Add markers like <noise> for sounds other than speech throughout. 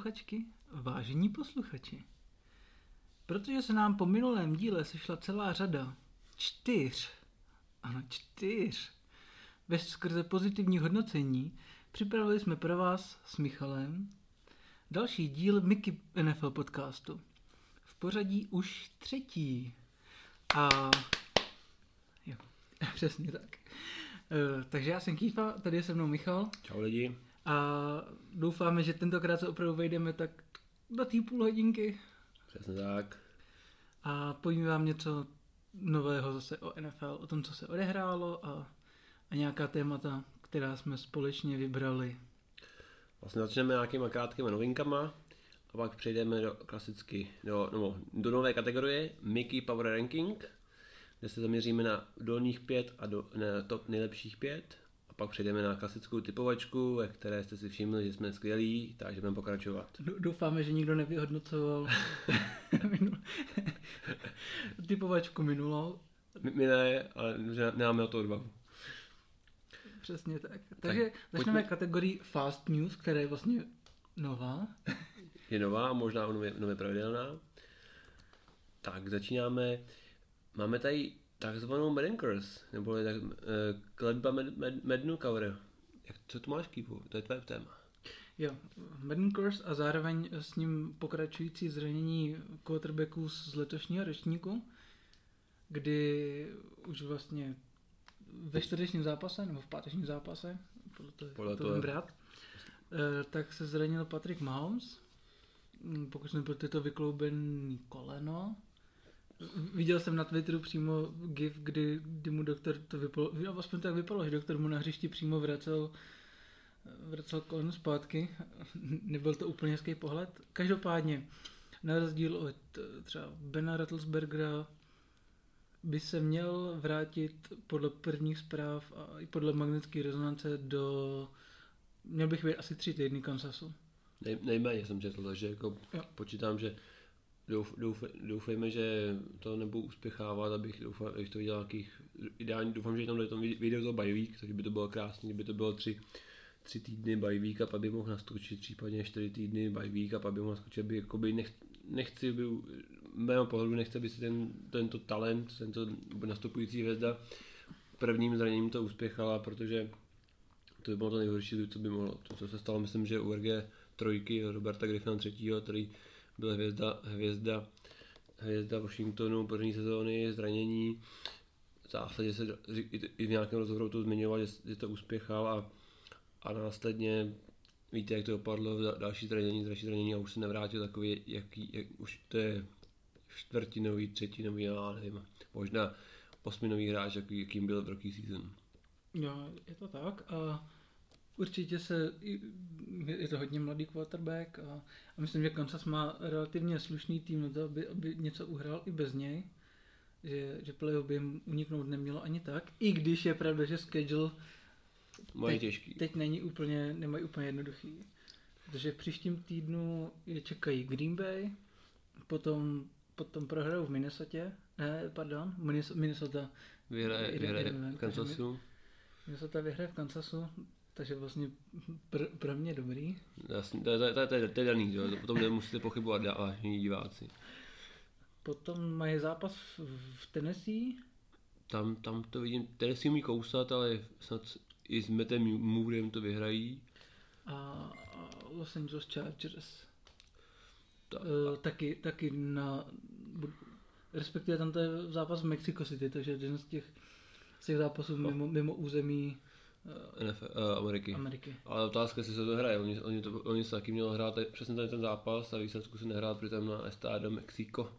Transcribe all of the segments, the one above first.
Posluchačky, vážení posluchači. Protože se nám po minulém díle sešla celá řada čtyř, ano čtyř, bez skrze pozitivní hodnocení, připravili jsme pro vás s Michalem další díl Mickey NFL podcastu. V pořadí už třetí. A jo, <laughs> přesně tak. Eh, takže já jsem Kýfa, tady je se mnou Michal. Čau lidi. A doufáme, že tentokrát se opravdu vejdeme tak do té půl hodinky. Přesně tak. A povím vám něco nového zase o NFL, o tom, co se odehrálo a, a nějaká témata, která jsme společně vybrali. Vlastně začneme nějakýma krátkými novinkama a pak přejdeme do klasicky, do, no, do nové kategorie Mickey Power Ranking, kde se zaměříme na dolních pět a do, na top nejlepších pět pak přejdeme na klasickou typovačku, ve které jste si všimli, že jsme skvělí, takže budeme pokračovat. Doufáme, že nikdo nevyhodnocoval <laughs> <laughs> typovačku minulou. My, my ne, ale že nemáme o to odvahu. Přesně tak. Takže tak, začneme pojďme... kategorii Fast News, která je vlastně nová. je nová, možná nově, nově pravidelná. Tak začínáme. Máme tady takzvanou Madden Curse, nebo tak, uh, kletba med, med, Madden Cover. Jak, co tu máš, Kýpu? To je tvé téma. Jo, Madden Curse a zároveň s ním pokračující zranění quarterbacků z letošního ročníku, kdy už vlastně ve čtvrtečním zápase, nebo v pátečním zápase, podle toho, podle to toho. brát, eh, tak se zranil Patrick Mahomes, hm, pokud jsem pro to vykloubený koleno. Viděl jsem na Twitteru přímo gif, kdy, kdy mu doktor to vypalo, aspoň tak vypadalo, že doktor mu na hřišti přímo vracel vracel koleno zpátky. <laughs> Nebyl to úplně hezký pohled. Každopádně, na rozdíl od eh, třeba Bena Rattlesbergera, by se měl vrátit podle prvních zpráv a i podle magnetické rezonance do... Měl bych být asi tři týdny Kansasu. Nej, nejméně jsem četl, takže jako počítám, že douf, douf, doufejme, že to nebudu uspěchávat, abych, doufal, abych to viděl nějakých, ideálně doufám, že tam tom vyjde to bajvík, takže by to bylo krásné, kdyby to bylo tři, tři týdny bajvík a pak by mohl naskočit, případně čtyři týdny bajvík a pak by mohl naskočit, aby jakoby nech, nechci, by, mého pohledu nechce, aby si ten, tento talent, tento nastupující hvězda prvním zraněním to uspěchala, protože to by bylo to nejhorší, co by mohlo. To, co se stalo, myslím, že u RG trojky Roberta Griffina třetího, který byl hvězda, hvězda, hvězda Washingtonu první sezóny, zranění. V zásadě se i v nějakém rozhovoru to zmiňoval, že, to uspěchal a, a následně víte, jak to dopadlo, další zranění, další zranění a už se nevrátil takový, jaký, jak, už to je čtvrtinový, třetinový, já nevím, možná osminový hráč, jaký, jakým byl v rookie season. Jo, je to tak a určitě se, je to hodně mladý quarterback a, a myslím, že Kansas má relativně slušný tým na to, aby, aby něco uhrál i bez něj, že, že playoff by jim uniknout nemělo ani tak, i když je pravda, že schedule teď, těžký. teď není úplně, nemají úplně jednoduchý. Protože v příštím týdnu je čekají Green Bay, potom potom prohrajou v Minnesota, ne, pardon, Minnesota vyhraje, vyhraje v Kansasu. Minnesota vyhraje v Kansasu, takže vlastně pr- pro mě dobrý. Jasně, to, to, to, to, to je daný, jo. potom nemusíte pochybovat vážení diváci. Potom mají zápas v Tennessee. Tam, tam to vidím, Tennessee umí kousat, ale snad i s Metem Moodem to vyhrají. A, Los Angeles Chargers tak. Uh, taky, taky na, respektive tam to je zápas v Mexico City, takže jeden z těch, z těch zápasů no. mimo, mimo území uh, NFL, uh, Ameriky. Ameriky. Ale otázka, jestli se to hraje. Oni, oni, to, oni se taky měli hrát přesně tady ten zápas a výsledku se nehrál přitom na Estadio Mexico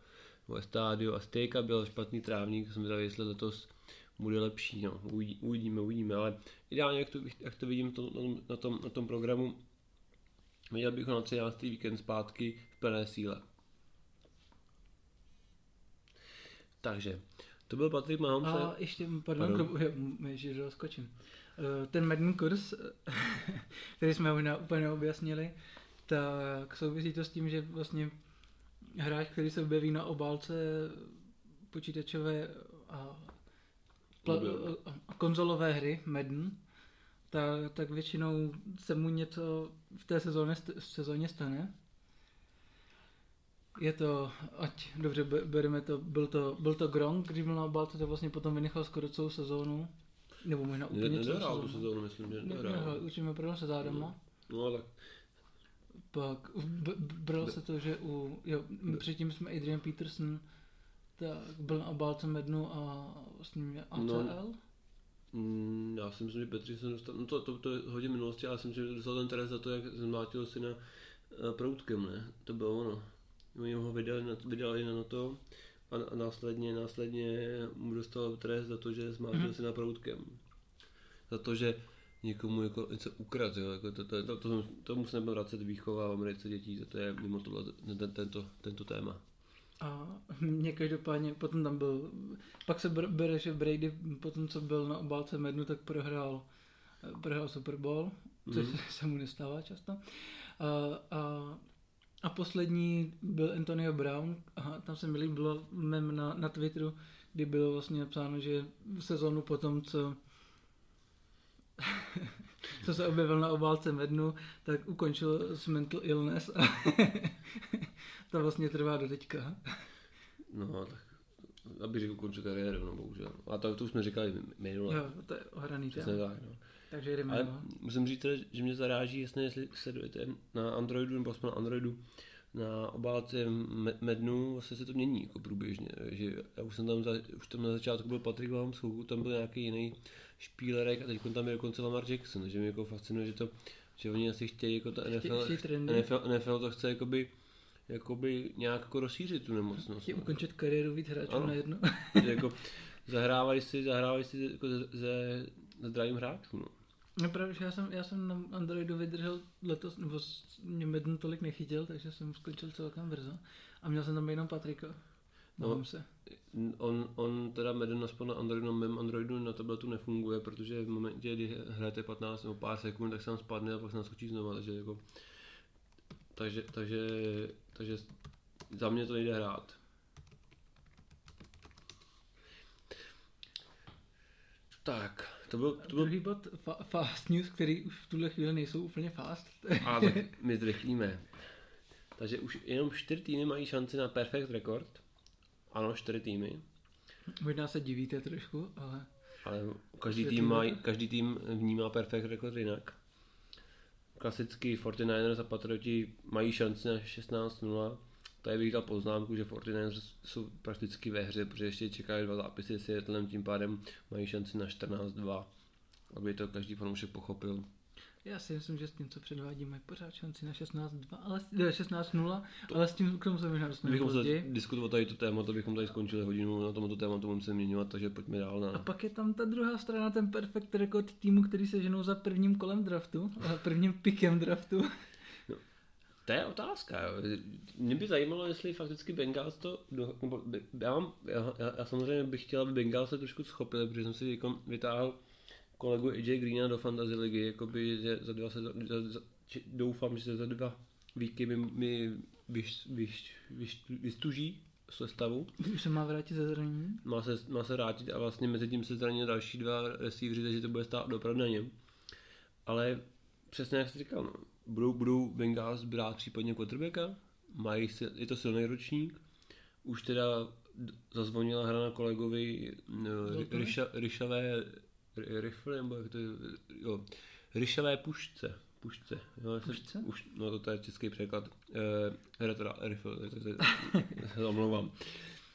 nebo Estadio Azteca, byl špatný trávník, jsem zvědavý, jestli letos bude lepší, no, uvidíme, uvidíme, ale ideálně, jak to, jak to vidím to, na, na, tom, na tom programu, Viděl bych ho na 13. víkend zpátky v plné síle. Takže, to byl Patrik Mahomes. A ještě, pardon, pardon. že rozkočím. Eh, ten Madden kurz, <laughs> který jsme možná úplně neobjasnili, tak souvisí to s tím, že vlastně hráč, který se objeví na obálce počítačové a, pla- a konzolové hry Madden, tak, tak většinou se mu něco v té sezóně, sezóně stane. Je to, ať dobře bereme to, byl to, byl to Gronk, když byl na obálce, to vlastně potom vynechal skoro celou sezónu. Nebo možná úplně ne, celou sezónu. tu sezónu, myslím, že nedohrál. Určitě pro se zádama. No tak. Pak b- bral se to, že u, jo, předtím jsme Adrian Peterson, tak byl na obálce Mednu a vlastně ACL. No, Mm, já si myslím, že Petri se dostal, no to, to, to, je hodně minulosti, ale já si myslím, že dostal ten trest za to, jak zmlátil si na uh, proutkem, ne? To bylo ono. Oni ho vydali na, vydali na to a, a následně, následně mu dostal trest za to, že zmlátil mm-hmm. si na proutkem. Za to, že někomu jako něco ukradl, jo? Jako to, to, to, to, to musíme vracet výchova v Americe dětí, to je mimo tohle, ten, tento, tento téma. A mě každopádně, potom tam byl, pak se bere, že Brady potom, co byl na obálce mednu, tak prohrál, prohrál Super Bowl, což mm. <laughs> se mu nestává často. A, a, a poslední byl Antonio Brown, a tam se mi líbilo mem na, na Twitteru, kdy bylo vlastně napsáno, že v sezónu potom, co <laughs> co se objevil na obálce mednu, tak ukončil s mental illness a <laughs> to vlastně trvá do teďka. No, tak aby řekl ukončil kariéru, no bohužel. A to, to už jsme říkali minule. Jo, to je ohraný tak, no. Takže jdeme. Ale no. musím říct, že mě zaráží, jasně, jestli sledujete na Androidu nebo jsme na Androidu, na obálce Mednu vlastně se to mění jako průběžně. Že já už jsem tam, za, už tam na začátku byl Patrick Mahomes, tam byl nějaký jiný špílerek a teď tam je dokonce Lamar Jackson, že mě jako fascinuje, že to, že oni asi chtějí jako ta NFL, NFL, NFL to chce jakoby jakoby nějak jako rozšířit tu nemocnost. Chtějí no. ukončit kariéru víc hráčů na jedno. <laughs> jako zahrávají si, zahrávají si jako ze, ze zdravým hráčům. No. No právě, že já jsem, já jsem na Androidu vydržel letos, nebo mě Medn tolik nechytil, takže jsem skončil celkem brzo. A měl jsem tam jenom Patrika. No, se. On, on teda Madden aspoň na Androidu, na mém Androidu na tabletu nefunguje, protože v momentě, kdy hrajete 15 nebo pár sekund, tak se tam spadne a pak se naskočí znova, takže jako takže, takže, takže za mě to nejde hrát. Tak, to byl... To byl... Druhý bod, fa- fast news, který už v tuhle chvíli nejsou úplně fast. <laughs> A tak my zrychlíme. Takže už jenom čtyři týmy mají šanci na perfect record. Ano, čtyři týmy. Možná se divíte trošku, ale... Ale každý tým, má, každý tým vnímá perfect record jinak. Klasicky 49ers a Patrioti mají šanci na 16-0. Tady bych dal poznámku, že 49ers jsou prakticky ve hře, protože ještě čekají dva zápisy s Seattlem, tím pádem mají šanci na 14-2, aby to každý fanoušek pochopil. Já si myslím, že s tím, co předvádíme, mají pořád šanci na 16-2, ale 16-0, ale s tím k tomu se možná dostaneme Kdybychom se diskutovat tady to téma, to bychom tady skončili hodinu na tomto tématu, budeme se měňovat, takže pojďme dál na... A pak je tam ta druhá strana, ten perfect record týmu, který se ženou za prvním kolem draftu, prvním pikem draftu. To je otázka. Jo. Mě by zajímalo, jestli fakticky Bengals to... Do, nebo, já, mám, já, já, já, samozřejmě bych chtěl, aby Bengals se trošku schopili, protože jsem si jako vytáhl kolegu AJ Greena do Fantasy ligy, jakoby, že za dva se, za, za, doufám, že se za dva víky mi, mi vyš, vyš, vyš, vystuží stavu. Už se má vrátit ze zranění? Má se, má se vrátit a vlastně mezi tím se zranil další dva receivery, takže to bude stát dopravdu na něm. Ale přesně jak jsi říkal, no, budou, budou Bengals brát případně quarterbacka, mají, je to silný ročník, už teda zazvonila hra na kolegovi no, Ryšavé rifle, nebo jak to je, jo, ryšavé pušce. Pušce. Jo, pušce? Už, no to je český překlad. Eh, teda rifle, to, to, <laughs> se omlouvám.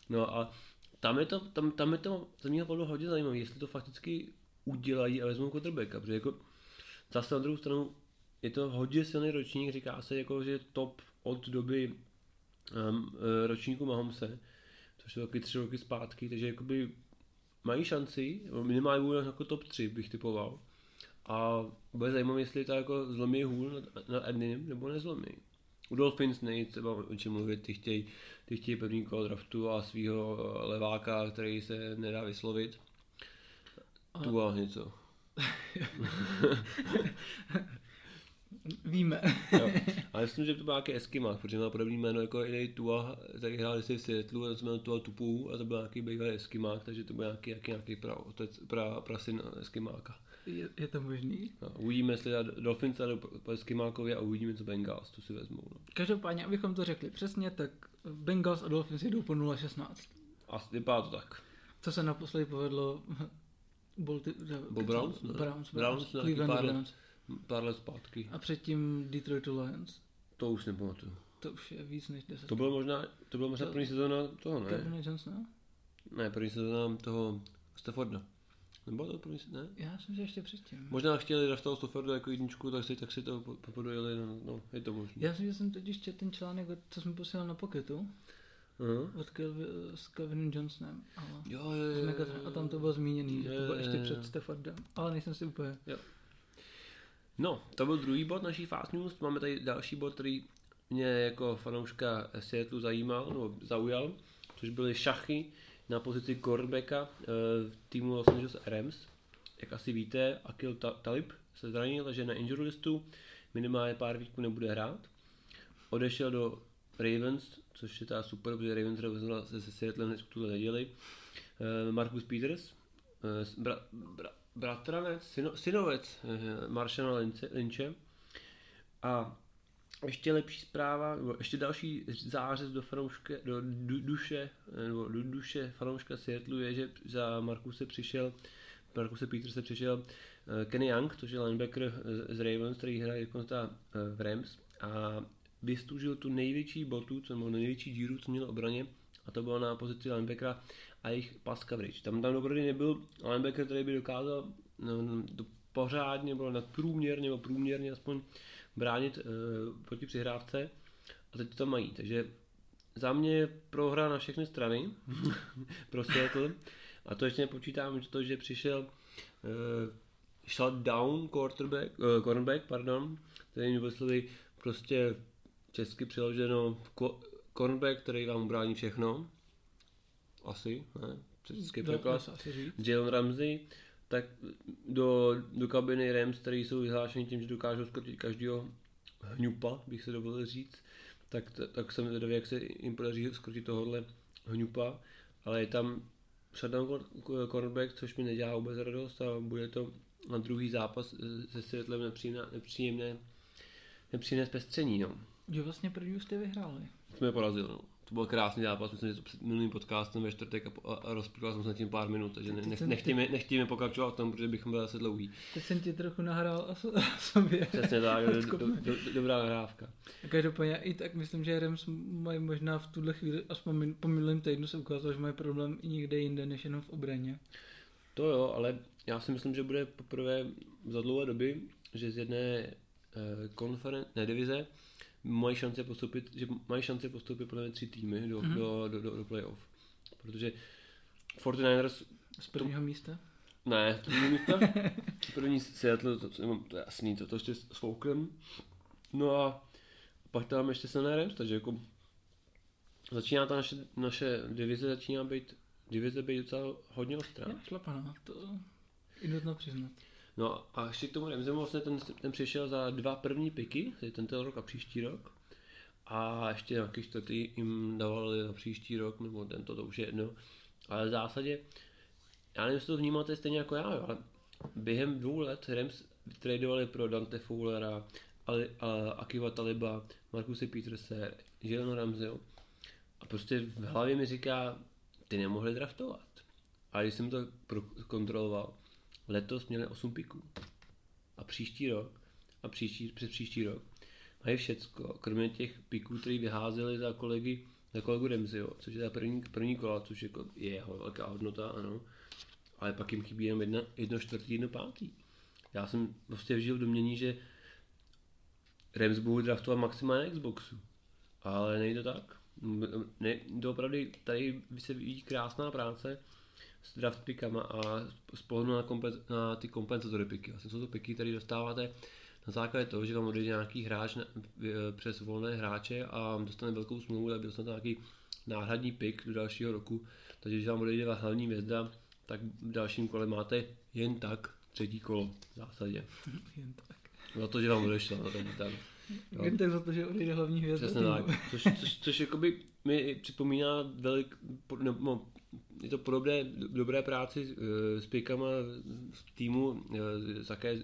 No a tam je to, tam, tam je to, to mě bylo hodně zajímavé, jestli to fakticky udělají a vezmou quarterbacka, protože jako zase na druhou stranu je to hodně silný ročník, říká se jako, že top od doby um, ročníku Mahomse, což jsou taky tři roky zpátky, takže jakoby mají šanci, minimálně budou jako top 3 bych typoval. A bude zajímavé, jestli to jako zlomí hůl nad, nad Edninem, nebo nezlomí. U Dolphins nejde třeba o čem mluvit, ty chtějí, ty chtějí pevný kolo draftu a svého leváka, který se nedá vyslovit. Tu a něco. <laughs> <laughs> Víme. jo. <laughs> Ale myslím, že to byl nějaký Eskimák, protože má podobný jméno jako jiný Tua, který hrál si v Seattleu a to se jmenuje Tua Tupu a to byl nějaký bývalý Eskimák, takže to byl nějaký, nějaký, nějaký pra, otec, pra, prasin Eskimáka. Je, je to možný? No, uvidíme, jestli dá Dolphins a Skimákovi a uvidíme, co Bengals, to si vezmou. No. Každopádně, abychom to řekli přesně, tak Bengals a Dolphins jdou po 0-16. A vypadá to tak. Co se naposledy povedlo Bolty, Bo Browns, ne? Browns, Browns, Browns, Cleveland pár, Browns. Pár let zpátky. A předtím Detroit Lions. To už nepamatuju. To už je víc než 10. To bylo možná, to bylo možná to, první sezóna toho, ne? Kevin Johnson, ne? první sezóna toho Stafforda. Nebo to první ne? Já jsem že ještě předtím. Možná chtěli draftovat Stafforda jako jedničku, tak si, tak si to podojili, no, no, je to možné. Já jsem, že jsem totiž četl ten článek, co jsem posílal na Pocketu. Uh-huh. Od Kelvin, s Kevinem Johnsonem. Ale jo, jo, jo, jo, A tam to bylo zmíněný, že to bylo ještě před Staffordem. Ale nejsem si úplně. Jo. No, to byl druhý bod naší Fast News. Máme tady další bod, který mě jako fanouška Seattle zajímal, nebo zaujal, což byly šachy na pozici eh, v týmu Los Angeles Rams. Jak asi víte, Akil Talib se zranil, takže na injury listu minimálně pár víků nebude hrát. Odešel do Ravens, což je ta super, protože Ravens hrál se, se Seattlem tuhle neděli. Uh, Marcus Peters, uh, bra, bra, bratranec, syno, synovec uh, Marshalla Lynche. A ještě lepší zpráva, nebo ještě další zářez do, fanouške, do du, duše, nebo do duše fanouška Seattleu je, že za Markuse přišel, Markuse se přišel Kenny Young, což je linebacker z Ravens, který hraje dokonce v Rams a vystužil tu největší botu, co měl největší díru, co měl obraně, a to bylo na pozici linebackera a jejich pass coverage. Tam tam opravdu nebyl linebacker, který by dokázal no, no to pořádně, bylo nadprůměrně, nebo průměrně aspoň bránit uh, proti přihrávce a teď to tam mají. Takže za mě prohra na všechny strany <laughs> pro Seattle a to ještě nepočítám to, že přišel uh, shutdown quarterback, uh, cornerback, pardon, který mi vysloví prostě česky přeloženo cornerback, který vám brání všechno. Asi, ne? Český překlad. Jalen Ramsey, tak do, do kabiny Rams, který jsou vyhlášeni tím, že dokážou skrotit každého hňupa, bych se dovolil říct, tak, tak jsem zvědavý, jak se jim podaří skrotit tohohle hňupa, ale je tam shutdown cornerback, což mi nedělá vůbec radost a bude to na druhý zápas se světlem nepříjemné, nepříjemné, nepříjemné zpestření. No. Jo, vlastně první už jste vyhráli. Jsme porazili, no. To byl krásný zápas, myslím, že to před minulým podcastem ve čtvrtek a, a, a rozplýval jsem se tím pár minut, takže ne, nech, nechtěme, nechtěme pokračovat v tom, protože bychom byli zase dlouhý. Teď jsem ti trochu nahrál a <laughs> sobě. Přesně tak, <laughs> do, do, do, dobrá nahrávka. Každopádně i tak myslím, že Rams mají možná v tuhle chvíli, aspoň po minulém týdnu se ukázalo, že mají problém i někde jinde, než jenom v obraně. To jo, ale já si myslím, že bude poprvé za dlouhé doby, že z jedné eh, konferen- ne, divize mají šance postoupit, že mají šance postoupit podle mě tři týmy do, mm-hmm. do, do, do, do playoff. Protože 49ers... Z prvního to, místa? Ne, z prvního místa. <laughs> První Seattle, to, to, to je jasný, to, to ještě s Foukem. No a pak tam ještě silné Rams, takže jako začíná ta naše, naše divize začíná být divize být docela hodně ostrá. Je šlapaná, to i nutno přiznat. No a ještě k tomu Remzemu vlastně ten, ten přišel za dva první piky, tento rok a příští rok. A ještě nějaký čtvrtý jim dávali na příští rok, nebo tento, to už je jedno. Ale v zásadě, já nevím, jestli to vnímáte stejně jako já, jo, ale během dvou let Rams tradovali pro Dante Fowlera, Ali, a, Akiva Taliba, Markuse Peterse, Jalen Ramsey. A prostě v hlavě mi říká, ty nemohli draftovat. A když jsem to kontroloval, letos měli 8 piků. A příští rok, a příští, přes příští rok, mají všecko, kromě těch piků, který vyházeli za kolegy, za kolegu Remziho, což je ta první, první kola, což je, jako je jeho velká hodnota, ano. Ale pak jim chybí jenom jedna, jedno čtvrtý, jedno pátý. Já jsem prostě vžil v domění, že Rams budou draftovat maximálně Xboxu. Ale nejde to tak. Ne, to opravdu tady se vidí krásná práce s draft pickama a z pohledu na, kompen, na ty kompenzatory piky. Vlastně jsou to piky, které dostáváte na základě toho, že vám odejde nějaký hráč na, přes volné hráče a dostane velkou smlouvu, tak dostane nějaký náhradní pick do dalšího roku. Takže když vám odejde hlavní hvězda, tak v dalším kole máte jen tak třetí kolo v zásadě. <laughs> jen tak. Za to, že vám odešlo. No, tak, tak. No. Jen tak za to, že odejde hlavní hvězda. Přesně tak. Což, což, což jakoby mi připomíná velik, no, je to podobné dobré práci s pěkama v týmu také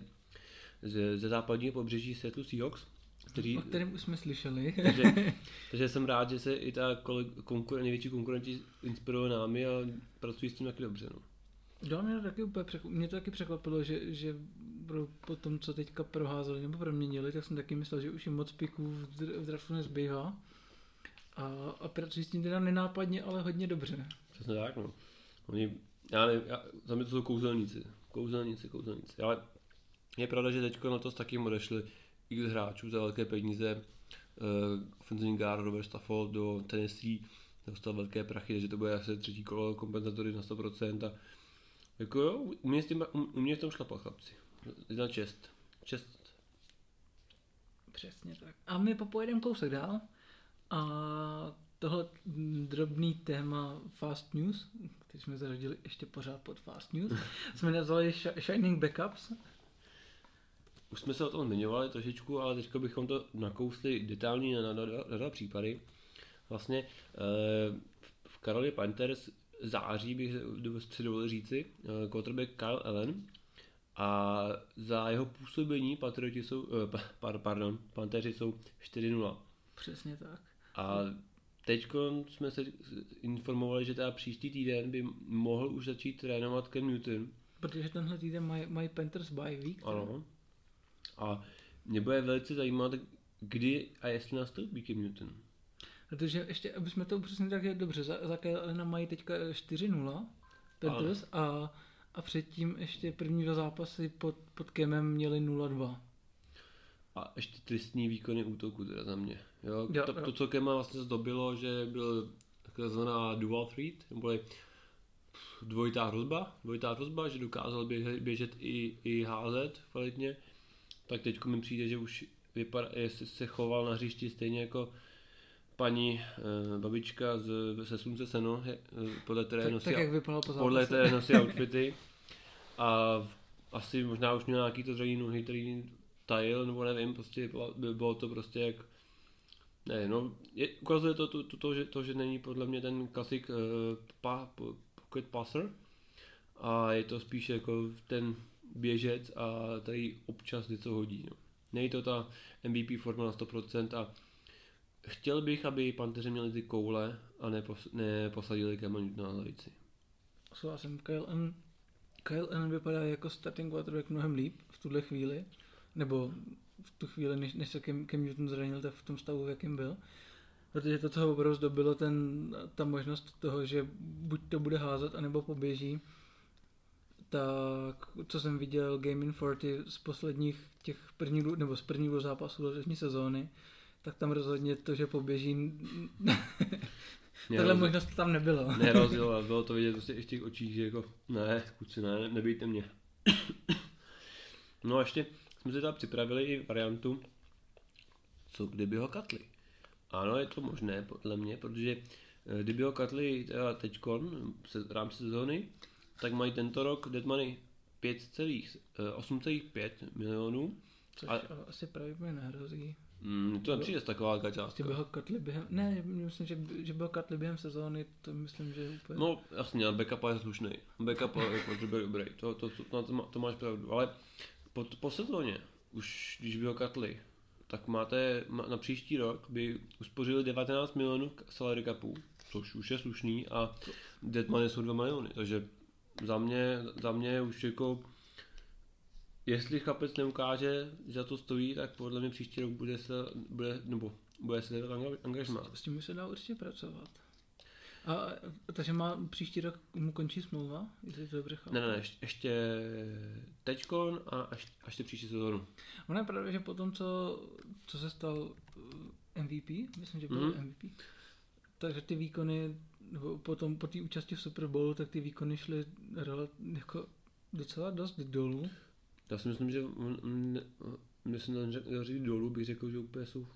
ze, ze západního pobřeží Seattle Seahawks. Který, o kterém už jsme slyšeli. <laughs> takže, <laughs> takže jsem rád, že se i ta konkuren, největší konkurenti inspirují námi a pracují s tím taky dobře. No. Jo, mě to taky úplně překvapilo, mě to taky překvapilo, že, že po tom, co teďka proházeli nebo proměnili, tak jsem taky myslel, že už jim moc piků v draftu nezbývá. A, a pracují s tím teda nenápadně, ale hodně dobře. Přesně tak, no. Oni, já nevím, já, za mě to jsou kouzelníci. Kouzelníci, kouzelníci. Ale je pravda, že teďko na to taky odešli x hráčů za velké peníze. Uh, offensive guard Robert Stafford do Tennessee dostal velké prachy, takže to bude asi třetí kolo kompenzatory na 100% a jako jo, umě, s tím, umě v tom šlapat chlapci. Jedna čest. Čest. Přesně tak. A my popojedeme kousek dál. A tohle drobný téma Fast News, který jsme zařadili ještě pořád pod Fast News, <laughs> jsme nazvali Shining Backups. Už jsme se o tom zmiňovali trošičku, ale teď bychom to nakousli detailní na, na, na, na dva případy. Vlastně eh, v Karoli Panthers září bych si dovolil říci, eh, quarterback Kyle Allen a za jeho působení Patrioti jsou, eh, pardon, Panteři jsou 4-0. Přesně tak. A teď jsme se informovali, že teda příští týden by mohl už začít trénovat Ken Newton. Protože tenhle týden mají maj Panthers bye week. Ano. A mě bude velice zajímat, kdy a jestli nastoupí Ken Newton. Protože ještě, aby jsme to přesně tak je dobře, za, za mají teďka 4-0 Panthers a, a předtím ještě první dva zápasy pod, pod Kemem měli 0-2. A ještě tristní výkony útoku teda za mě. Jo, jo, to, jo. to, co Kema vlastně zdobilo, že byl takzvaná dual threat, nebo dvojitá hrozba, dvojitá hrozba, že dokázal běžet, běžet i, i házet kvalitně, tak teď mi přijde, že už vypadá, se choval na hřišti stejně jako paní uh, babička z, se slunce seno, je, uh, podle které tak, nosí, tak, jak po podle které nosí outfity a asi možná už měl nějaký to zranění nohy, který tajil, nebo nevím, prostě bylo, to prostě jak ne, no, je, ukazuje to, to, to, to, že, to, že není podle mě ten klasik uh, pa, pocket passer a je to spíš jako ten běžec a tady občas něco hodí. No. Není to ta MVP forma na 100% a chtěl bych, aby Panteři měli ty koule a nepos, neposadili Cama na lavici. Souhlasím, Kyle N. Kyle N vypadá jako starting quarterback mnohem líp v tuhle chvíli, nebo v tu chvíli, než, než se Cam, Cam Newton zranil, tak v tom stavu, v jakém byl. Protože to, co ho opravdu zdobilo, ten, ta možnost toho, že buď to bude házet, anebo poběží, tak co jsem viděl Game in 40 z posledních těch prvních, nebo z prvních zápasů letošní sezóny, tak tam rozhodně to, že poběží, <laughs> tahle možnost tam nebylo. ne, rozdíl, <laughs> bylo to vidět prostě i v těch očích, že jako, ne, kuci, ne, nebejte mě. <coughs> no a ještě jsme si tam připravili i variantu, co kdyby ho katli. Ano, je to možné, podle mě, protože eh, kdyby ho katli teda teďkon, v rámci sezóny, tak mají tento rok Dead Money 8,5 milionů. Což a, asi právě nehrozí. Mm, to nepřijde z taková velká částka. by ho katli během, ne, myslím, že, že by ho katli během sezóny, to myslím, že úplně... No jasně, ale backup je slušný. Backup je potřebuje dobrý, to, to, to, to, to, máš pravdu, ale po, po sezóně, už když by ho katli, tak máte na příští rok by uspořili 19 milionů salary capů, což už je slušný a dead money jsou 2 miliony, takže za mě, za mě už jako jestli chlapec neukáže, že za to stojí, tak podle mě příští rok bude se, bude, nebo bude se angažmá. S tím by se dá určitě pracovat. A, takže má příští rok mu končí smlouva, jestli to dobře chápu? Ne, ne, ne, ještě teďkon a až, až ty příští sezónu. Ono je pravda, že po tom, co, co se stal eh, MVP, myslím, že byl mm-hmm. MVP, takže ty výkony, nebo potom po té účasti v Super Bowlu, tak ty výkony šly jako docela dost dolů. Já si myslím, že myslím, že říct dolů, bych řekl, že úplně jsou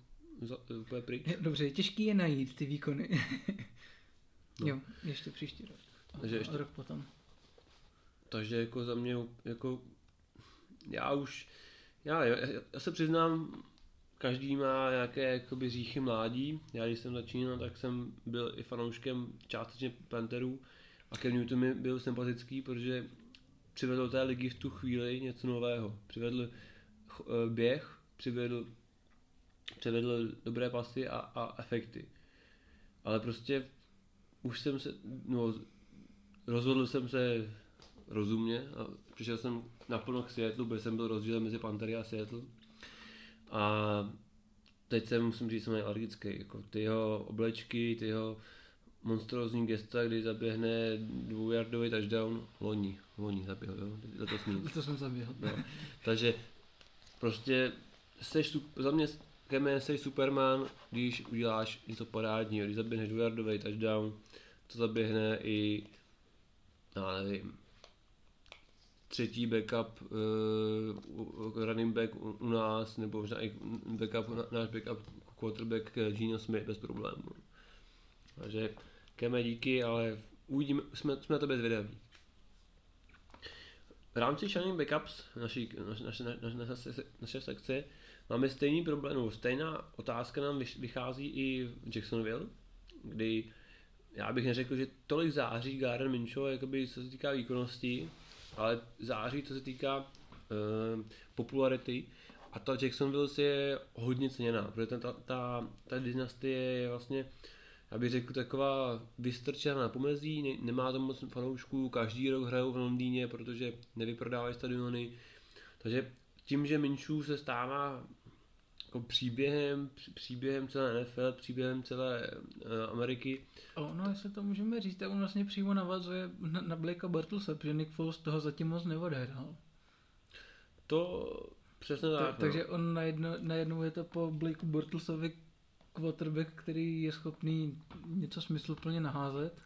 za, úplně pryč. Dobře, těžký je najít ty výkony. <laughs> no. Jo, ještě příští rok. Takže ještě, rok potom. Takže jako za mě, jako já už, já, já, já se přiznám, každý má nějaké jakoby říchy mládí. Já když jsem začínal, tak jsem byl i fanouškem částečně Panterů A Cam Newton mi byl sympatický, protože přivedl té ligy v tu chvíli něco nového. Přivedl eh, běh, přivedl, přivedl dobré pasy a, a efekty. Ale prostě už jsem se, no, rozhodl jsem se rozumně a přišel jsem naplno k Seattle, protože jsem byl rozdíl mezi Pantery a Seattle. A teď jsem, musím říct, jsem alergický. Jako ty jeho oblečky, ty jeho monstrózní gesta, kdy zaběhne dvoujardový touchdown, loni, loni zaběhl, jo, letos <laughs> nic. To jsem zaběhl. No. Takže prostě seš, za mě Keme, jsi Superman, když uděláš něco parádního, když zaběhneš dvoujardový touchdown, to zaběhne i, já nevím, třetí backup, uh, running back u, u nás, nebo možná i backup, náš backup quarterback Gino Smith bez problémů. Takže Keme díky, ale uvidíme, jsme, jsme na tebe zvědaví. V rámci Shining Backups naší, naš, naš, naš, naš, naše sekce máme stejný problém, no, stejná otázka nám vychází i v Jacksonville, kdy já bych neřekl, že tolik září Garen Mincho, jakoby co se týká výkonnosti, ale září, co se týká uh, popularity. A ta Jacksonville je hodně ceněná, protože ta, ta, ta, ta dynastie je vlastně, já bych řekl, taková vystrčená na pomezí, ne, nemá to moc fanoušků, každý rok hrajou v Londýně, protože nevyprodávají stadiony. Takže tím, že Minčů se stává jako příběhem, příběhem celé NFL, příběhem celé uh, Ameriky. no, jestli to můžeme říct, tak on vlastně přímo navazuje na, na Blakea Bartlesa, protože Nick Foles toho zatím moc neodehrál. To přesně tak. Ta, takže on najednou, najednou je to po Blakeu Bartlesovi quarterback, který je schopný něco smysluplně naházet.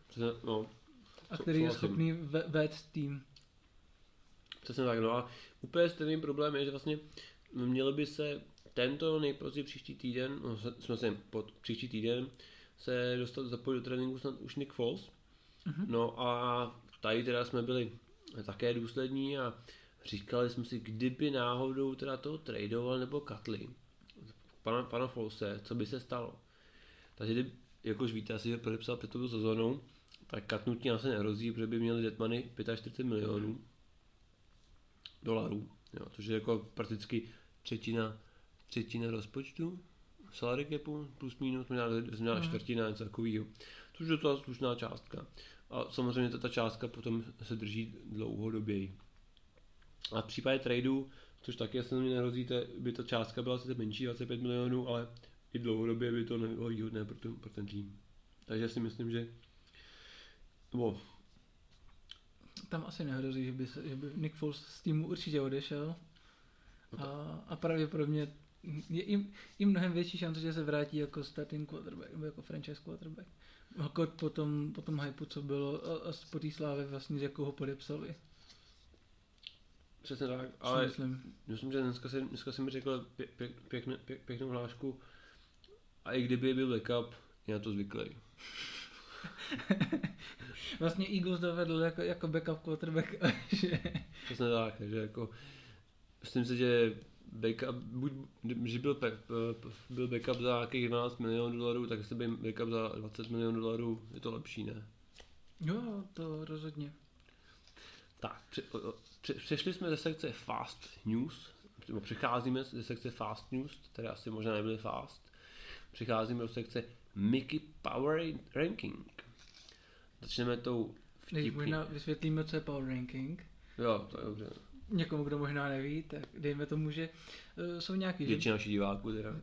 No, a který je schopný vést tým. Přesně tak, no a úplně stejný problém je, že vlastně mělo by se tento nejpozději příští týden, no, jsme se pod příští týden, se dostat zapojit do tréninku snad už Nick Foles. Mm-hmm. No a tady teda jsme byli také důslední a říkali jsme si, kdyby náhodou teda to tradeoval nebo katli pana, pana Folse, co by se stalo. Takže kdyby, jakož víte, asi podepsal před tou sezónou, tak katnutí se nehrozí, protože by měli Jetmany 45 milionů dolarů, jo, což je jako prakticky třetina třetina rozpočtu, salary capu, plus minus, možná, možná mm. čtvrtina, něco takového. Což je to slušná částka. A samozřejmě ta částka potom se drží dlouhodoběji. A v případě tradu, což taky se mi nehrozí, by ta částka byla sice menší, 25 milionů, ale i dlouhodobě by to nebylo výhodné pro ten, pro ten tým. Takže si myslím, že bo, tam asi nehrozí, že by, se, že by Nick Foles z týmu určitě odešel. No a, a pravděpodobně je jim, jim mnohem větší šance, že se vrátí jako starting quarterback, nebo jako franchise quarterback. Jako po tom, po tom hypeu, co bylo a, a po té slávě vlastně, z jakého ho podepsali. Přesně tak, ale myslím. myslím, že dneska, si, dneska jsem mi řekl pě, pě, pěkně, pě, pěknou hlášku a i kdyby byl backup, je na to zvyklý. <laughs> vlastně Eagles dovedl jako, jako backup quarterback. <laughs> že... Přesně tak, takže jako myslím si, že backup, buď, že byl, byl backup za nějakých 12 milionů dolarů, tak jestli by backup za 20 milionů dolarů, je to lepší, ne? Jo, to rozhodně. Tak, pře, pře, přešli jsme ze sekce Fast News, nebo přecházíme ze sekce Fast News, které asi možná nebyly fast. Přecházíme do sekce Mickey Power Ranking. Začneme tou vtipky. Možná vysvětlíme, co je Power Ranking. Jo, to je dobře někomu, kdo možná neví, tak dejme tomu, že uh, jsou nějaký... Většina našich diváků teda.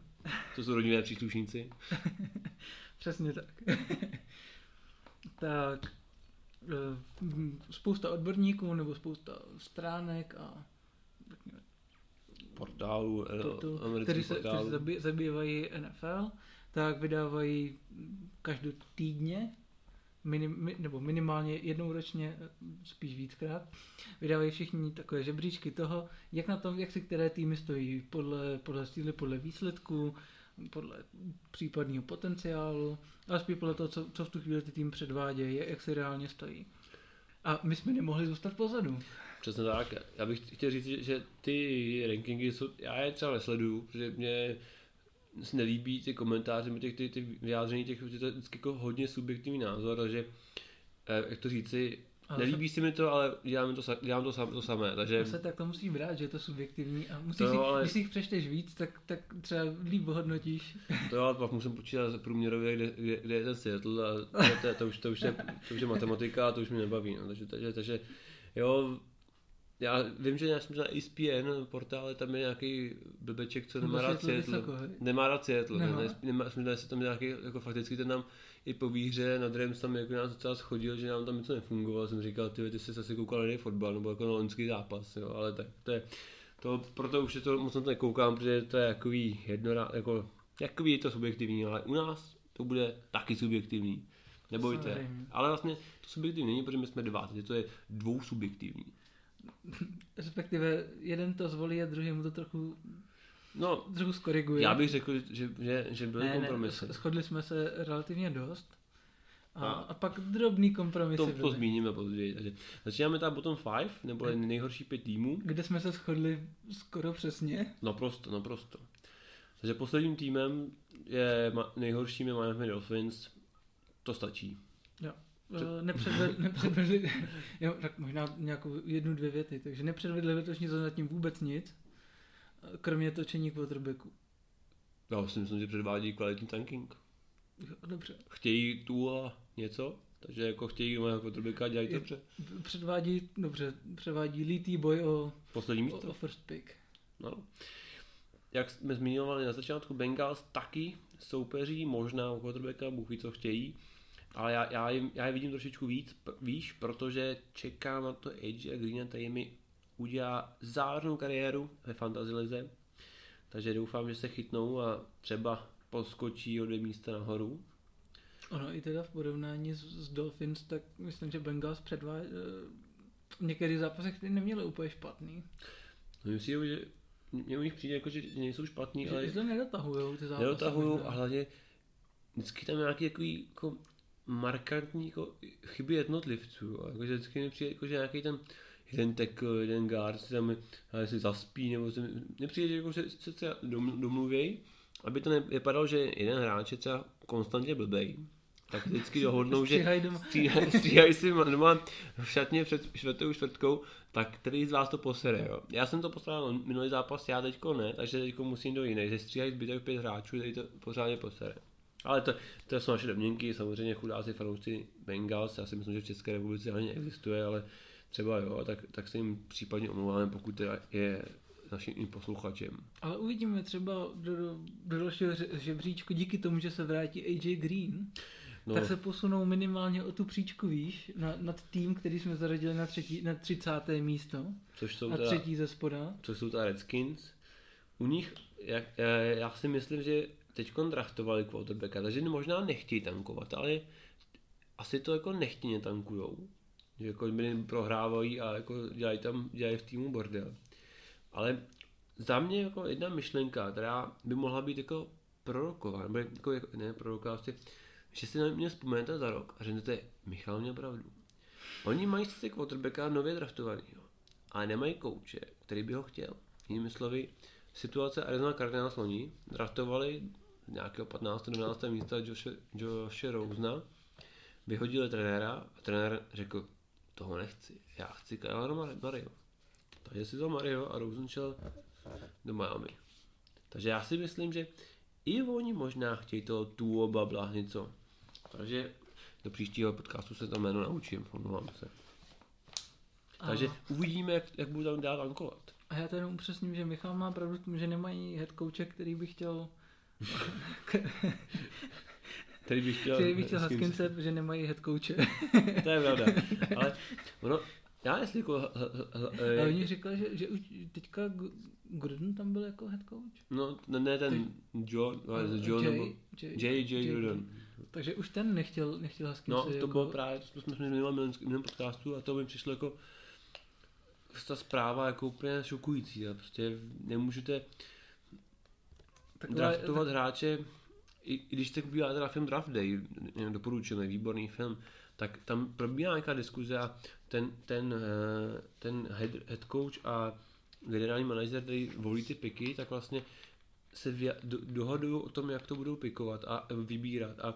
To jsou rodinné příslušníci. <laughs> Přesně tak. <laughs> tak uh, spousta odborníků nebo spousta stránek a portálů, eh, který se kteří zabývají NFL, tak vydávají každotýdně minim, nebo minimálně jednou ročně, spíš víckrát, vydávají všichni takové žebříčky toho, jak na tom, jak si které týmy stojí, podle, podle stíly, podle výsledků, podle případného potenciálu, ale spíš podle toho, co, co v tu chvíli ty tým předvádějí, jak si reálně stojí. A my jsme nemohli zůstat pozadu. Přesně tak. Já bych chtěl říct, že ty rankingy jsou, já je třeba nesleduju, protože mě se nelíbí ty komentáře, těch, ty, ty vyjádření těch, je to vždycky jako hodně subjektivní názor, takže eh, jak to říci, Ale nelíbí se mi to, ale dělám to, dělám to, sam, to samé, takže Zase tak to musí brát, že je to subjektivní a musíš To si, jo, ale- když si jich přečteš víc, tak, tak třeba líp hodnotíš. to ale pak musím počítat průměrově, kde, kde, kde je ten Seattle a to, to, to, už, to, už je, to už je matematika a to už mě nebaví, no. takže, takže, takže jo, já vím, že já jsem na ESPN portále, tam je nějaký blbeček, co nemá rád Seattle vysoko, hej? Nemá rád Seattle, Nemá. ne, ne, nemá, dali se tam nějaký, jako fakticky ten nám i po výhře na Rams tam jako nás docela schodil, že nám tam něco nefungovalo, jsem říkal, ty, ty jsi zase koukal na jiný fotbal, nebo jako na loňský zápas, jo, ale tak, to je, to, proto už je to, moc na to nekoukám, protože to je takový jednorá, jako, jakový je to subjektivní, ale u nás to bude taky subjektivní. Nebojte. Samozřejmě. Ale vlastně to subjektivní není, protože my jsme dva, takže to je dvou subjektivní. Respektive jeden to zvolí a druhý mu to trochu, No, trochu skoriguje. já bych řekl, že, že, že byly ne, kompromisy. ne, shodli jsme se relativně dost. A, A- a pak drobný kompromisy To, to zmíníme později. Takže začínáme tam bottom 5, nebo nejhorší pět týmů. Kde jsme se shodli skoro přesně. Naprosto, naprosto. Takže posledním týmem je nejhorším je Miami Dolphins. To stačí. Jo. Eh, Nepředvedli, <laughs> nepředvedli jo, tak možná nějakou jednu, dvě věty, takže nepředvedli letošní zatím vůbec nic, eh, kromě točení quarterbacku. Já si myslím, že předvádí kvalitní tanking. Jo, Dobře. Chtějí tu a něco, takže jako chtějí mého quarterbacka, dělají to dobře. Předvádí, dobře, předvádí lítý boj o, Poslední o, místo. o first pick. No. Jak jsme zmiňovali na začátku, Bengals taky soupeří možná o quarterbacka, Bůh ví, co chtějí. Ale já, já, jim, já je vidím trošičku víc, víš, protože čekám na to AJ Green, který mi udělá zářnou kariéru ve fantasy lize. Takže doufám, že se chytnou a třeba poskočí o dvě místa nahoru. Ono i teda v porovnání s, s Dolphins, tak myslím, že Bengals předvádí v některých zápasech ty neměli úplně špatný. No, myslím, že mě u nich přijde jako, že nejsou špatní, Že, ale že to nedotahujou ty zápasy. nedotahují možná. a hlavně vždycky tam nějaký takový jako markantní jako chyby jednotlivců. Jo. Jako, že vždycky mi přijde, jako, že nějaký ten jeden tackle, jeden guard si tam si zaspí, nebo si, mně přijde, že jako, se, se třeba dom, domluvějí, aby to nevypadalo, že jeden hráč je třeba konstantně blbej, tak vždycky dohodnou, že stříhají si doma v šatně před čtvrtou čtvrtkou, tak který z vás to posere, jo. Já jsem to poslal minulý zápas, já teďko ne, takže teďko musím do jiné, že stříhají zbytek pět hráčů, který to pořádně posere. Ale to, to jsou naše domněnky, samozřejmě chudáci fanoušci Bengals, já si myslím, že v České republice ani neexistuje, ale třeba jo, tak, tak se jim případně omlouváme, pokud teda je naším posluchačem. Ale uvidíme třeba do, do, do dalšího žebříčku díky tomu, že se vrátí AJ Green, No, tak se posunou minimálně o tu příčku výš na, nad tým, který jsme zařadili na, třetí, na 30. místo což jsou a teda, třetí ze spoda. což jsou ta Redskins. U nich, jak, já, já si myslím, že teď draftovali quarterbacka, takže možná nechtějí tankovat, ale asi to jako nechtěně tankujou. Že jako my prohrávají a jako dělají tam, dělají v týmu bordel. Ale za mě jako jedna myšlenka, která by mohla být jako proroková, nebo jako, jako ne proroková, vlastně, že si na mě vzpomenete za rok a řeknete, Michal měl pravdu. Oni mají sice quarterbacka nově draftovaný, ale nemají kouče, který by ho chtěl. Jinými slovy, situace Arizona Cardinals loni draftovali nějakého 15. 12. místa Joshe, Joshe Rosena, vyhodili trenéra a trenér řekl, toho nechci, já chci Kylera Mario. Takže si vzal Mario a Rosen šel do Miami. Takže já si myslím, že i oni možná chtějí toho Tuo Babla něco. Takže do příštího podcastu se to jméno naučím, omlouvám se. Takže A, uvidíme, jak, jak budou tam dál tankovat. a já to jenom upřesním, že Michal má pravdu v tom, že nemají head coache, který by chtěl, Který bych chtěl... který by chtěl Haskinse, že nemají head coache. <laughs> To je pravda. Ale ono, já jestli jako... h- h- h- A eh, oni říkali, že, že už teďka Gordon tam byl jako head coach. No, ne, ne ten Joe, ale Eh, Joe Jay- nebo... J. J. Jordan. Takže už ten nechtěl, nechtěl Haskinse No, to jako... bylo právě, to jsme zmiňovali minulém- v minulém podcastu a to mi přišlo jako ta zpráva jako úplně šokující. A prostě nemůžete taková- draftovat hráče, i, i když se bývá teda film Draft Day, doporučujeme, výborný film, tak tam probíhá nějaká diskuze a ten, ten, eh, ten head, head coach a generální manažer, který volí ty piky, tak vlastně se via, do, dohadují o tom, jak to budou pikovat a vybírat. A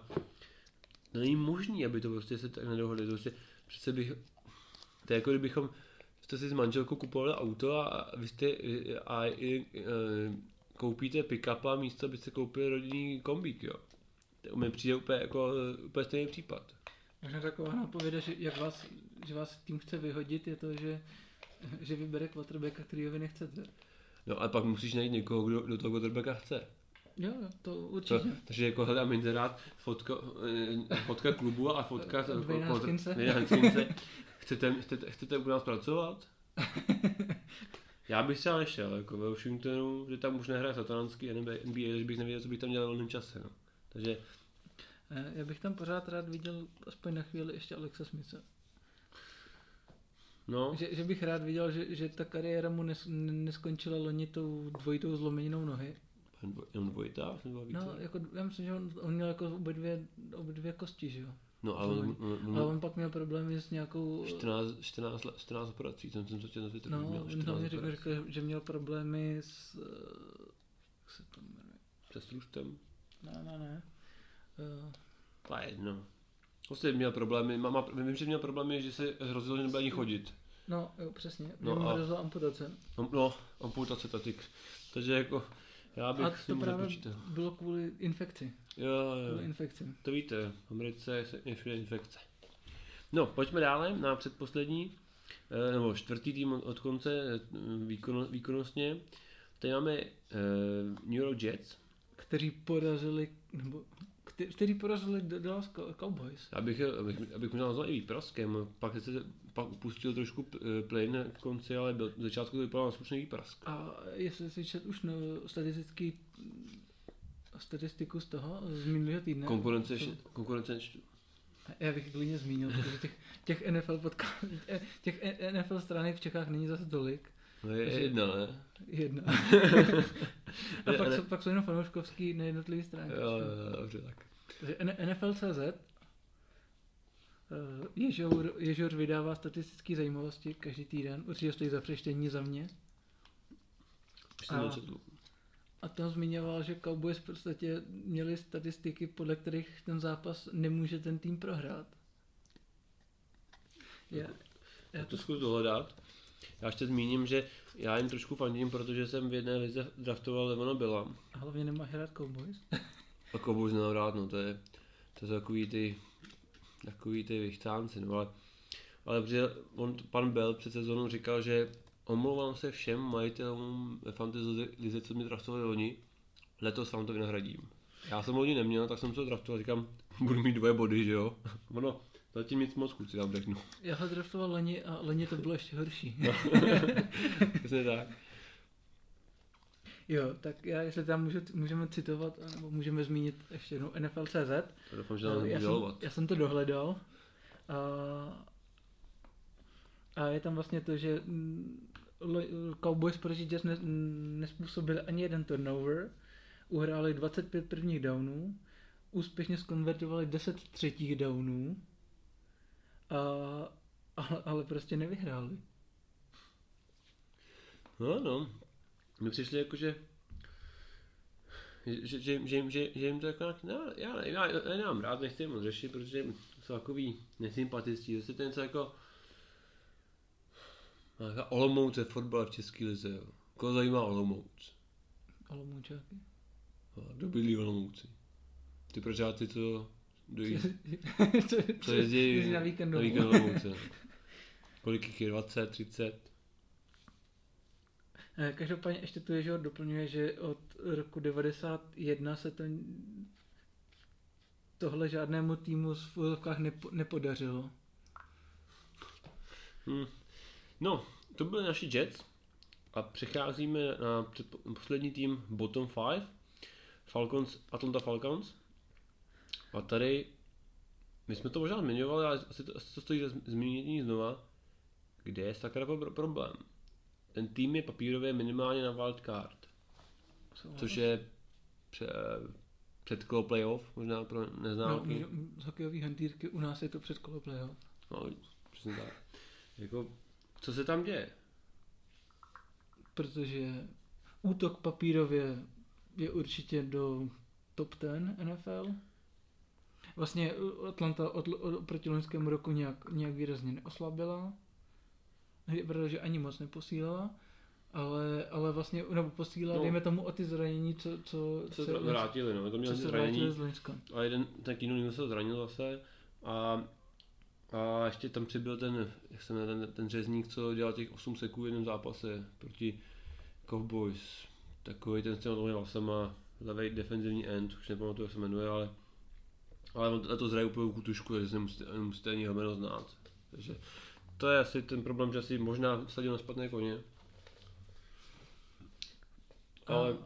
není možný, aby to prostě se tak nedohodli. To prostě, přece bych, to je jako kdybychom, jste si s manželkou kupovali auto a vy jste, a, a, a koupíte pick-up a místo byste koupili rodinný kombík, jo. To mi přijde úplně jako úplně stejný případ. Možná taková napověda, že, jak vás, že vás tým chce vyhodit, je to, že, že vybere quarterbacka, který vy nechcete. No ale pak musíš najít někoho, kdo do toho quarterbacka chce. Jo, to určitě. To, takže jako hledám inzerát, fotka, eh, fotka klubu a fotka <laughs> Dwayne. Chcete, chcete, chcete u nás pracovat? <laughs> Já bych třeba nešel, jako ve Washingtonu, že tam už nehraje satanský NBA, že bych nevěděl, co bych tam dělal v volném čase. No. Takže... Eh, já bych tam pořád rád viděl aspoň na chvíli ještě Alexa Smitha. No. Že, že, bych rád viděl, že, že ta kariéra mu nes, neskončila loni tou dvojitou zlomeninou nohy. Jenom dvojitá? No, jako, já myslím, že on, on měl jako obě dvě, obě dvě kosti, že jo? No, ale on, on, ale on pak měl problémy s nějakou... 14, 14, 14 operací, jsem jsem to chtěl na Twitteru. No, měl 14 hlavně řekl, řekl, že měl problémy s... Eh, jak se to jmenuje? Se sluštem? Ne, ne, ne. Uh, to je jedno. Prostě měl problémy, mama, vím, že měl problémy, že se hrozilo, že nebude ani chodit. No, jo, přesně. No, a, hrozila amputace. No, no amputace tatik. Takže jako, já bych a to právě nepočítal. bylo kvůli infekci. Jo, jo. Kvůli infekci. To víte, v Americe je všude infekce. No, pojďme dále na předposlední, eh, nebo čtvrtý tým od konce eh, výkon, výkonnostně. Tady máme uh, New York Jets. Kteří porazili, nebo který porazili Dallas Cowboys. Abych, abych, abych možná nazval i výpraskem, pak se pak upustil trošku plyn k konci, ale byl, v začátku to vypadalo na slušný výprask. A jestli si čet už no, statistický statistiku z toho, z minulého týdne. Konkurence, to... konkurence já bych klidně zmínil, protože těch, těch NFL podka, těch NFL stránek v Čechách není zase tolik. No je jedna, ne? Jedna. <laughs> a pak, jsou, pak jsou jenom fanouškovský nejednotlivý stránky. Jo, jo, dobře, tak. Takže NFL.cz eh, Ježour, Ježour vydává statistické zajímavosti každý týden. Určitě stojí za přeštění za mě. A, a tam zmiňoval, že Cowboys v podstatě měli statistiky, podle kterých ten zápas nemůže ten tým prohrát. Já, já to zkus dohledat. Já ještě zmíním, že já jim trošku fandím, protože jsem v jedné lize draftoval Levona Billa. A hlavně nemáš rád Cowboys? a Cowboys nemám rád, no to je, to je takový ty, takový ty vychcánci, no ale, ale protože on, pan Bell před sezónou říkal, že omlouvám se všem majitelům ve fantasy lize, co mi draftovali loni, letos vám to vynahradím. Já jsem loni neměl, tak jsem to draftoval, říkám, <laughs> budu mít dvoje body, že jo? <laughs> Ono, Zatím nic moc kluci, já řeknu. Já ho draftoval loni a loni to bylo ještě horší. No. <laughs> Přesně tak. Jo, tak já, jestli tam můžu, můžeme citovat, nebo můžeme zmínit ještě jednou NFL.cz. Doufám, že já, jsem, já jsem to dohledal. A, a je tam vlastně to, že mm, Cowboys proti Jazz ne, nespůsobili ani jeden turnover, uhráli 25 prvních downů, úspěšně skonvertovali 10 třetích downů, a, ale, ale prostě nevyhráli. No, no. Mně přišli jako, že že, že, že, že, že jim to jako no, já, já, já, já nemám rád, nechci moc řešit, protože jsou takový nesympatický, zase to je něco jako nějaká Olomouce fotbal v České lize, jo. Koho zajímá Olomouc? Olomoučáky? Kdo bydlí Olomouci? Ty prožáci, co dojí, co jezdí na víkend na víkend Olomouce. Kolik jich je? 20, 30? Eh, každopádně ještě tu že doplňuje, že od roku 91 se to tohle žádnému týmu v úzovkách nepo, nepodařilo. Hmm. No, to byly naši Jets a přecházíme na poslední tým Bottom 5, Falcons, Atlanta Falcons. A tady, my jsme to možná zmiňovali, ale asi to, asi to stojí za zmínění znova, kde je sakra problém ten tým je papírově minimálně na wildcard. Což je pře, před kolo playoff, možná pro neznámky. No, z hokejový u nás je to před kolo playoff. No, přesně tak. Jako, co se tam děje? Protože útok papírově je určitě do top 10 NFL. Vlastně Atlanta od, od, proti loňskému roku nějak, nějak výrazně neoslabila, protože ani moc neposílala, ale, ale vlastně, nebo posílala, no. dejme tomu o ty zranění, co, co, co se vrátili, no, to měl zranění, z Loňska. A jeden, ten Kino se zranil zase a a ještě tam přibyl ten, jak se jmenuje, ten, ten řezník, co dělal těch 8 seků v jednom zápase proti Cowboys. Takový ten s těmi vlasama, levý defenzivní end, už nepamatuju, jak se jmenuje, ale ale on to zraje úplně kutušku, takže nemusíte, nemusíte ani ho jméno znát. Takže to je asi ten problém, že asi možná sadil na špatné koně. Ale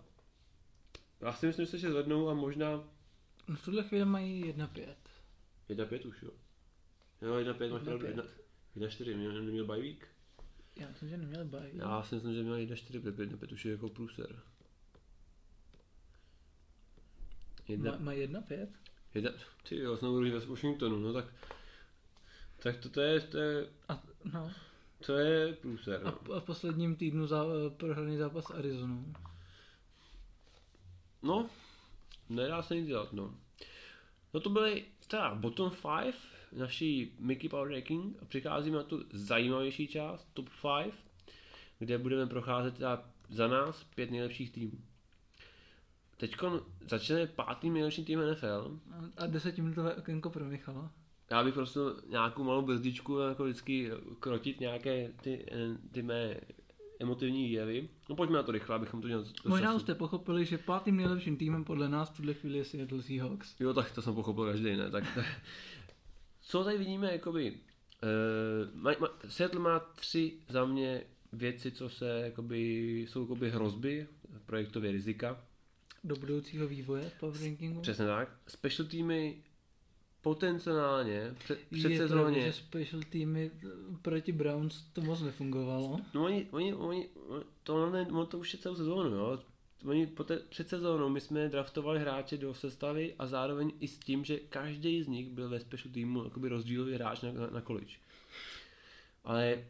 já si myslím, že se zvednou a možná... No v tuhle chvíli mají 1-5. 1-5 už jo. Jo, 1-5 máš pravdu, 1-4, měl, neměl bye week? Já myslím, že neměl bye. Já si myslím, že měl 1-4, 1-5 už je jako průser. Jedna... Mají 1-5? Jedna, ty jo, znovu ve Washingtonu, no tak, tak to, to je, to je, a, no. to je průser. No. A, a v posledním týdnu za, prohraný zápas s Arizonou. No, nedá se nic dělat, no. No to byly teda bottom 5 naší Mickey Power Ranking a přicházíme na tu zajímavější část, top 5, kde budeme procházet teda za nás pět nejlepších týmů. Teď začne pátým nejlepším tým NFL. A desetiminutové okénko pro Michala. Já bych prostě nějakou malou brzdičku jako vždycky krotit nějaké ty, ty mé emotivní jevy. No pojďme na to rychle, abychom to měli. Možná už jste pochopili, že pátým nejlepším týmem podle nás v tuhle chvíli je Seattle Seahawks. Jo, tak to jsem pochopil každý, ne? Tak, co tady vidíme, jakoby, uh, ma, ma, Seattle má tři za mě věci, co se, jakoby, jsou jakoby hrozby, projektově rizika do budoucího vývoje v power rankingu. Přesně tak. Special týmy potenciálně před, před je sezóně. Že special týmy proti Browns to moc nefungovalo. No oni, oni, oni to, ne, to už je celou sezónu, jo. Oni poté, před sezónou my jsme draftovali hráče do sestavy a zároveň i s tím, že každý z nich byl ve special týmu jakoby rozdílový hráč na, na, na college. Ale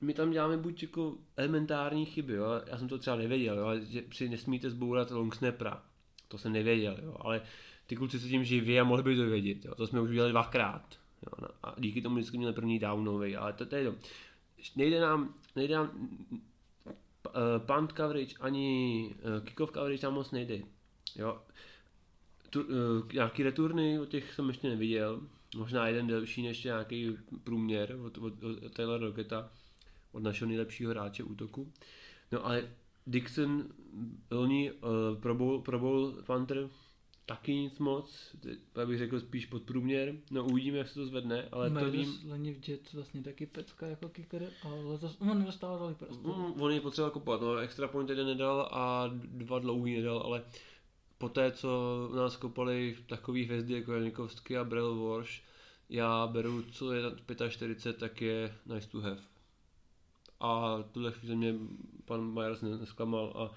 my tam děláme buď jako elementární chyby, jo? já jsem to třeba nevěděl, jo? že při nesmíte zbourat long snapra, to jsem nevěděl, jo? ale ty kluci se tím živí a mohli by to vědět, jo? to jsme už udělali dvakrát jo? A díky tomu vždycky měli první downový, ale to, to je to. Nejde nám, nejde nám punt coverage ani uh, kickoff coverage tam moc nejde. Jo? Tu, uh, nějaký returny, o těch jsem ještě neviděl, možná jeden delší než nějaký průměr od, od, od Taylor Rocketa od našeho nejlepšího hráče útoku. No ale Dixon, loni uh, Pro, Bowl, Pro Bowl Panther, taky nic moc, já bych řekl spíš podprůměr, no uvidíme, jak se to zvedne, ale Miles to vím... Loni v Jets vlastně taky pecka jako kicker, ale letos on nedostával tolik prostor. Mm, on je potřeba kopat, no extra point jeden nedal a dva dlouhý nedal, ale po té, co nás kopali takový hvězdy jako Janikovsky a Brel Warsh, já beru, co je 45, tak je nice to have. A tuhle chvíli mě pan Myers nesklamal a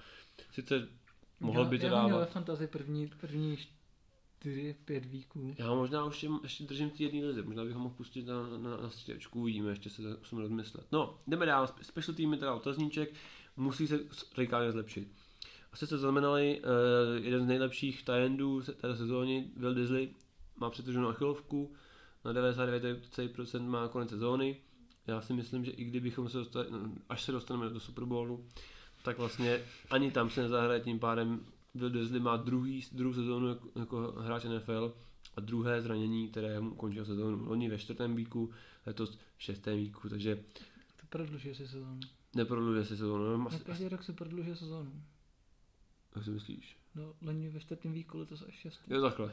sice mohl by to já dávat. Já ve fantazii první, první čtyři, pět víků. Já možná už je, ještě držím ty jedný lizy, možná bych ho mohl pustit na, na, na střídačku, uvidíme, ještě se musím rozmyslet. No, jdeme dál, special týmy, teda otazníček, musí se radikálně zlepšit. Asi se znamenali uh, jeden z nejlepších tajendů této sezóny, Will Disley, má přetrženou achilovku, na 99% má konec sezóny, já si myslím, že i kdybychom se dostali, až se dostaneme do Super Bowlu, tak vlastně ani tam se nezahraje tím pádem Will Disley má druhý, druhou sezónu jako, jako hráč NFL a druhé zranění, které mu končí sezónu. Oni ve čtvrtém víku, letos v šestém víku, takže... To prodlužuje si sezónu. Neprodlužuje si sezónu. No, každý rok se prodlužuje sezónu. Jak si myslíš? No, loni ve čtvrtém víku, letos až šestém. Jo, takhle.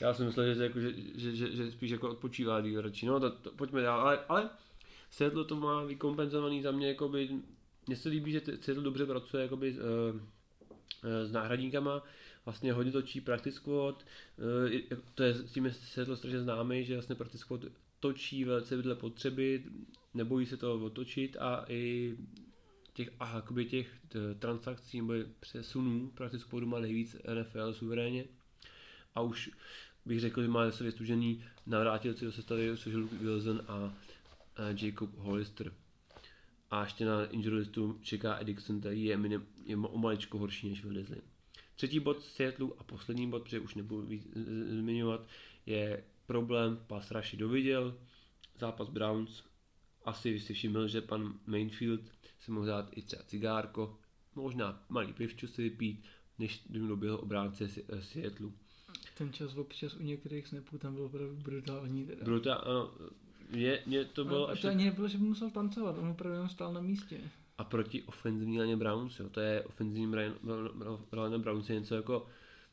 Já jsem myslel, že, jako, že, že, že, že spíš jako odpočívá radši. No, to, to, pojďme dál, ale, ale Seattle to má vykompenzovaný za mě, jakoby, mně se líbí, že Seattle dobře pracuje jakoby, s, uh, s náhradníkama, vlastně hodně točí practice squad, uh, to je s tím Seattle strašně známý, že vlastně practice squad točí velice vedle potřeby, nebojí se to otočit a i těch, a jakoby těch transakcí nebo přesunů practice squadu má nejvíc NFL suverénně a už bych řekl, že má zase vystužený navrátilci do sestavy, je Luke Wilson a Jacob Hollister. A ještě na injury listu čeká Edixon, který je, minim, je o maličko horší než Will Disley. Třetí bod Seattle a poslední bod, protože už nebudu víc zmiňovat, je problém pas Rashi doviděl, zápas Browns, asi si všiml, že pan Mainfield si mohl dát i třeba cigárko, možná malý pivču si vypít, než doběhl obránce Seattle. Ten čas občas u některých snapů tam byl opravdu brutální. Teda. Brutál, ano. Mě, mě to bylo až... To ani nebylo, že by musel tancovat, on opravdu jenom stál na místě. A proti ofenzivní laně Browns, jo, to je ofenzivní laně Browns je něco jako,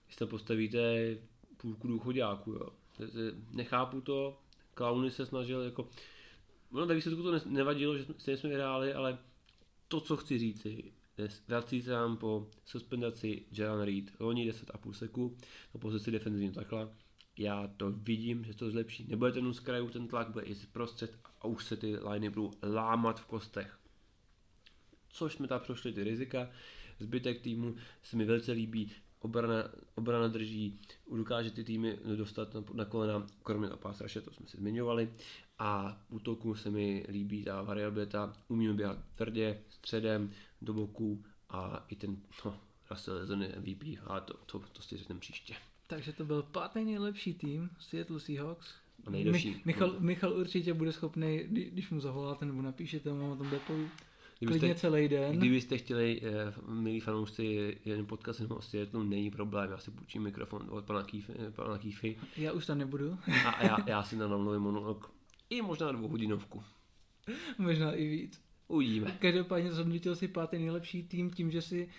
když tam postavíte půlku důchodáku, jo. Nechápu to, Clowny se snažil jako, no tak výsledku to nevadilo, že jsme, jsme vyhráli, ale to, co chci říci, vrací se nám po suspendaci Jalen Reed, loni 10,5 seku na pozici defenzivního takla. Já to vidím, že to zlepší. Nebude ten z krajů ten tlak, bude i prostřed a už se ty liney budou lámat v kostech. Což jsme tam prošli ty rizika. Zbytek týmu se mi velice líbí, obrana, obrana drží, dokáže ty týmy dostat na, na kolena, kromě na pás raše, to jsme si zmiňovali. A útoku se mi líbí ta variabilita, umíme běhat tvrdě, středem, do boku a i ten, no, Russell MVP, ale to, to, to si řekneme příště. Takže to byl pátý nejlepší tým Seattle Seahawks. Nejlepší. Mi, Michal. Michal určitě bude schopný, když mu zavoláte nebo napíšete mu o tom depoju, klidně celý den. Kdybyste chtěli, eh, milí fanoušci, jeden podcast jenom o Seattle, není problém, já si půjčím mikrofon od pana Kýfy. Pana Kýfy. Já už tam nebudu. a já, já si namluvím monolog. I možná dvouhodinovku. možná i víc. Uvidíme. Každopádně zhodnotil si pátý nejlepší tým tím, že si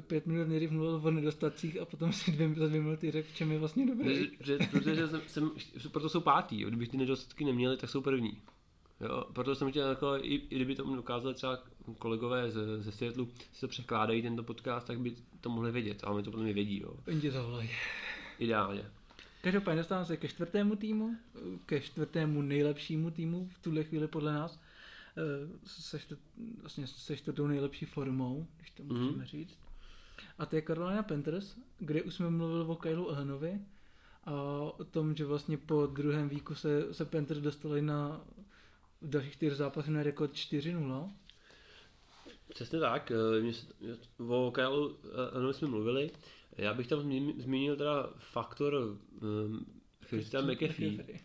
pět minut nejdyv mluvil o nedostatcích a potom si dvě, za dvě minuty řekl, čem je vlastně dobrý. Protože, protože jsem, jsem, proto jsou pátý, jo. kdybych ty nedostatky neměli, tak jsou první. Jo, proto jsem chtěl, jako, i, i kdyby to dokázali třeba kolegové ze, ze Seattle, si to překládají tento podcast, tak by to mohli vědět, ale my to potom vědí. Jo. Oni tě zavolají. Ideálně. Každopádně dostávám se ke čtvrtému týmu, ke čtvrtému nejlepšímu týmu v tuhle chvíli podle nás. Eh, se, vlastně se čtvrtou nejlepší formou, když to můžeme mm. říct. A to je Carolina Panthers, kde už jsme mluvili o Kylu Ahanovi a o tom, že vlastně po druhém víku se, se Panthers dostali na v dalších čtyř zápasů na rekord 4-0. Přesně tak, eh, o Kylu Ahanovi jsme mluvili. Já bych tam zmínil teda faktor um, Christian McAfee.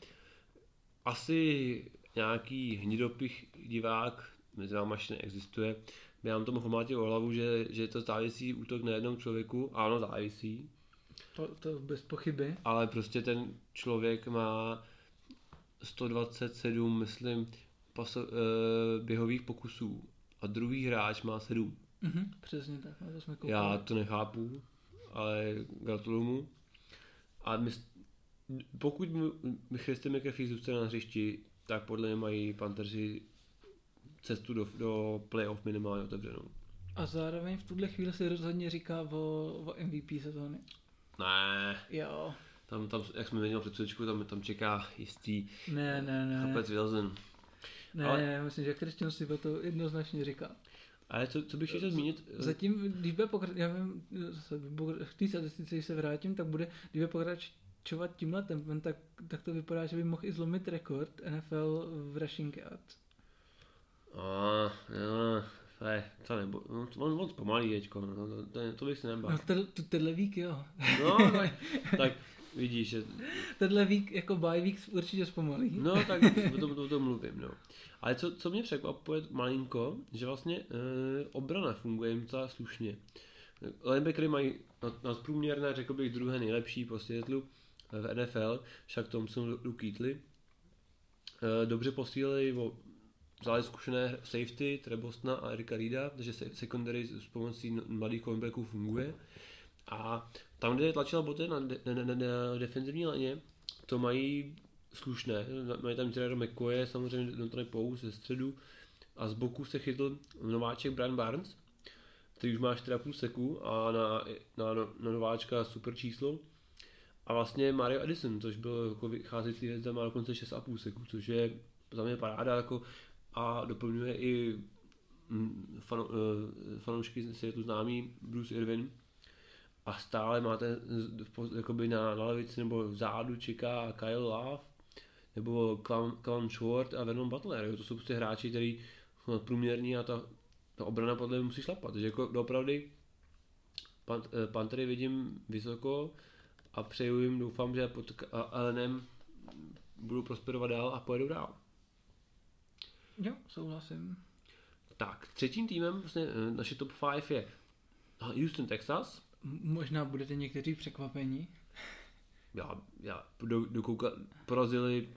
Asi nějaký hnidopich divák mezi náma ještě neexistuje, nám to mohl mlátit o hlavu, že, že to závisí útok na jednom člověku. Ano, závisí. To, to bez pochyby. Ale prostě ten člověk má 127, myslím, paso, uh, běhových pokusů a druhý hráč má 7. Mm-hmm, přesně tak, to jsme koupili. Já to nechápu, ale gratuluju mu. A my, pokud Christy McAfee zůstane na hřišti, tak podle mě mají Panthersi cestu do, do playoff minimálně otevřenou. A zároveň v tuhle chvíli se rozhodně říká o, o MVP sezóny. Ne. Jo. Tam, tam, jak jsme měli před chvíličku, tam, tam čeká jistý ne, ne, ne. chlapec Wilson. Ne, Ale... já myslím, že Christian si to jednoznačně říká. Ale co, co bych chtěl zmínit? Zatím, když bude pokračovat, já vím, v té statistice, když se vrátím, tak bude, když bude pokračovat pokračovat tímhle tempem, tak, tak to vypadá, že by mohl i zlomit rekord NFL v rushing yards. A, jo, ne, to nebo, no, on, on zpomalí teďko, no, to, to, to, bych si nebal. No, to, to, tenhle vík, jo. No, <laughs> tak, tak vidíš, že... Tenhle vík, jako bye week určitě zpomalí. No, tak o tom, to, to mluvím, no. Ale co, co mě překvapuje malinko, že vlastně e, obrana funguje jim docela slušně. Linebackery mají nadprůměrné, řekl bych, druhé nejlepší po světlu v NFL, však Thompson, Luke Keatley. Eh, dobře posílili o vzali zkušené safety Trebostna a Erika Reeda, takže secondary s pomocí mladých cornerbacků funguje. A tam, kde tlačila boty na, na, na, na defenzivní laně, to mají slušné. Mají tam Gerardo McCoy, samozřejmě Dontone Pou ze středu a z boku se chytl nováček Brian Barnes, který už má 4,5 seku a na, na, na nováčka super číslo. A vlastně Mario Edison, což byl jako vycházející hvězda, má dokonce 6,5 sekund, což je za mě paráda jako, a doplňuje i mm, fan, eh, fanoušky si je tu známý Bruce Irvin a stále máte jakoby na, na levici nebo vzadu čeká Kyle Love nebo Clown Short a Vernon Butler. To jsou prostě hráči, kteří jsou nadprůměrní a ta, ta obrana podle mě musí šlapat. Takže jako doopravdy eh, Pantery vidím vysoko a přeju jim, doufám, že pod Elenem budou prosperovat dál a pojedou dál. Jo, souhlasím. Tak, třetím týmem, vlastně eh, naše top 5 je Houston, Texas. Možná budete někteří překvapení. Já, já do, dokoukat, porazili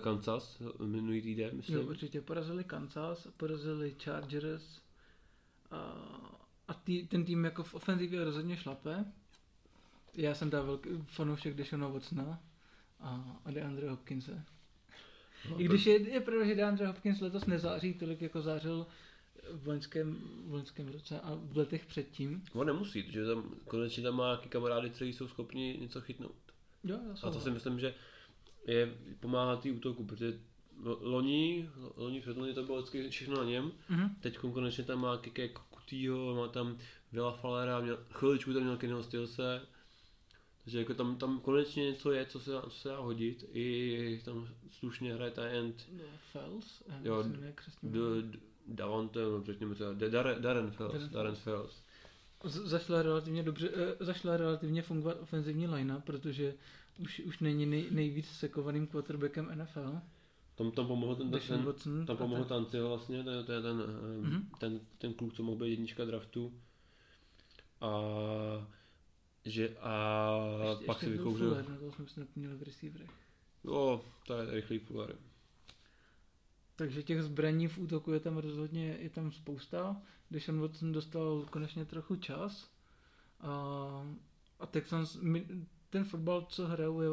Kansas minulý týden, myslím. Jo, určitě porazili Kansas, porazili Chargers a, a tý, ten tým jako v ofenzivě rozhodně šlape. Já jsem dal velký fanoušek Deshona Watsona a, a DeAndre Hopkinse. No, I když je, je pravda, že DeAndre Hopkins letos nezáří tolik, jako zářil v loňském, v loňském roce a v letech předtím. On nemusí, protože tam konečně tam má nějaký kamarády, kteří jsou schopni něco chytnout. Jo, a to si myslím, že je pomáhá tý útoku, protože loni, loni před loni to bylo vždycky všechno na něm, mm-hmm. teď konečně tam má Kike Kutýho, má tam Vila Falera, měl, chviličku tam měl Kennyho Stilse, takže jako tam, tam konečně něco je, co se, co se dá hodit, i tam slušně hraje ta end. No, Fels? Jo, Davante, no řekněme to, Darren, Darren Fels, Darren Fels. Zašla relativně dobře, eh, zašla relativně fungovat ofenzivní linea, protože už, už není nej, nejvíc sekovaným quarterbackem NFL. Tam, tam pomohl ten, ten, Watson, tam pomohl ten... Tanci vlastně, to je ten, ten, mm-hmm. ten, ten kluk, co mohl být jednička draftu. A že a ještě, pak ještě si vykouřil. Fuller, na to jsme si nepměli v receiverech. Jo, to je rychlý Fuller. Takže těch zbraní v útoku je tam rozhodně je tam spousta. Když Watson dostal konečně trochu čas a, a Texans, ten fotbal, co hrajou, je,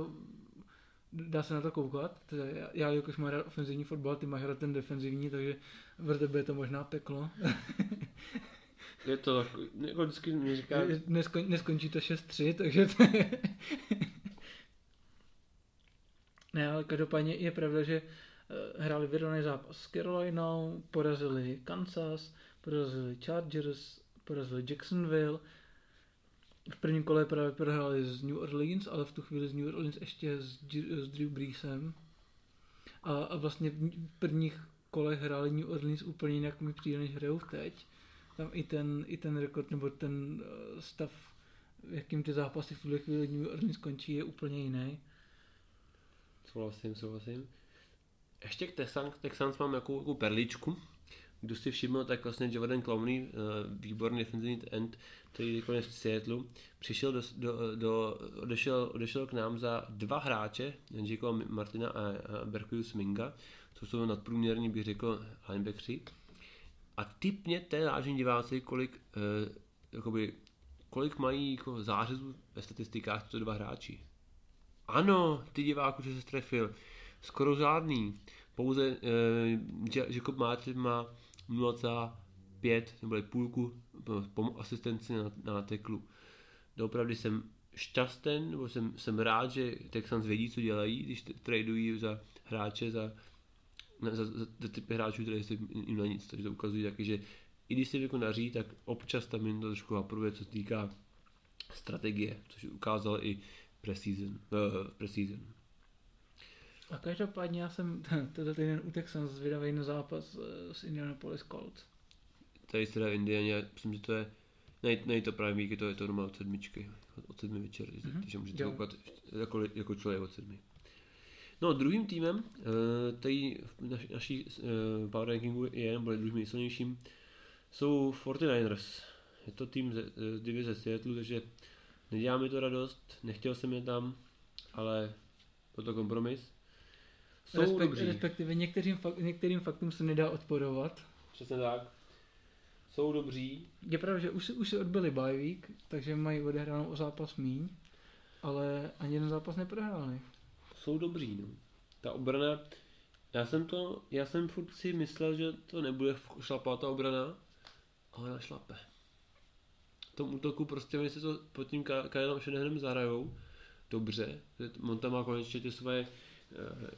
dá se na to koukat. Já, já jakož mám rád ofenzivní fotbal, ty máš rád ten defenzivní, takže v tebe je to možná peklo. <laughs> je to tak, jako vždycky mi říká... Neskon, neskončí to 6-3, takže to je... <laughs> ne, ale každopádně je pravda, že eh, hráli vyrovnaný zápas s Carolinou, porazili Kansas, porazili Chargers, porazili Jacksonville, v prvním kole právě prohráli z New Orleans, ale v tu chvíli z New Orleans ještě s, s Drew Breesem. A, a vlastně v prvních kolech hráli New Orleans úplně jinak mi přijde, než hrajou teď. Tam i ten, i ten rekord nebo ten uh, stav, jakým ty zápasy v tuhle chvíli New Orleans končí, je úplně jiný. Souhlasím, souhlasím. Ještě k Texans, Texans mám jakou, jakou perličku. Kdo si všiml, tak vlastně Jordan Clowney, uh, výborný defensivní end, který je v Seattle, přišel do, do, do, odešel, odešel k nám za dva hráče, Jacoba Martina a, a Berkelius Minga, co jsou nadprůměrní, bych řekl, linebackři. A typněte, vážení diváci, kolik, uh, jakoby, kolik mají jako zářezů ve statistikách tyto dva hráči. Ano, ty diváku, že se strefil. Skoro žádný. Pouze uh, Jacob Martin má 0,5 nebo půlku no, asistenci na, na teklu. Doopravdy jsem šťasten, nebo jsem, jsem rád, že Texans vědí, co dělají, když tradují za hráče, za, za, za, za typy hráčů, které se jim na nic, takže to ukazují taky, že i když se jako daří, tak občas tam jen to trošku aprobuje, co se týká strategie, což ukázal i preseason. Uh, preseason. A každopádně já jsem tenhle týden u Texans zvědavý na zápas eh, s Indianapolis Colts. Tady se dá Indianě, myslím, že to je, nej, nej to právě víky, to je to doma od sedmičky, od sedmi večer, mm-hmm. takže můžete koukat jako, jako člověk od sedmi. No druhým týmem, eh, tady v naší uh, power rankingu je, nebo druhým nejsilnějším, jsou 49ers. Je to tým z, z divize Seattle, takže nedělá mi to radost, nechtěl jsem je tam, ale byl to kompromis. Jsou Respekt, dobří. Respektive některým, fakt, některým faktům se nedá odporovat. Přesně tak. Jsou dobří. Je pravda, že už, už si odbyli bye week, takže mají odehráno o zápas míň, ale ani jeden zápas neprohráli. Jsou dobří, no. Ta obrana, já jsem to, já jsem furt si myslel, že to nebude šlapá ta obrana, ale na šlape. V tom útoku prostě oni se to pod tím Kylem Shanahanem zahrajou dobře, on tam má konečně ty svoje eh,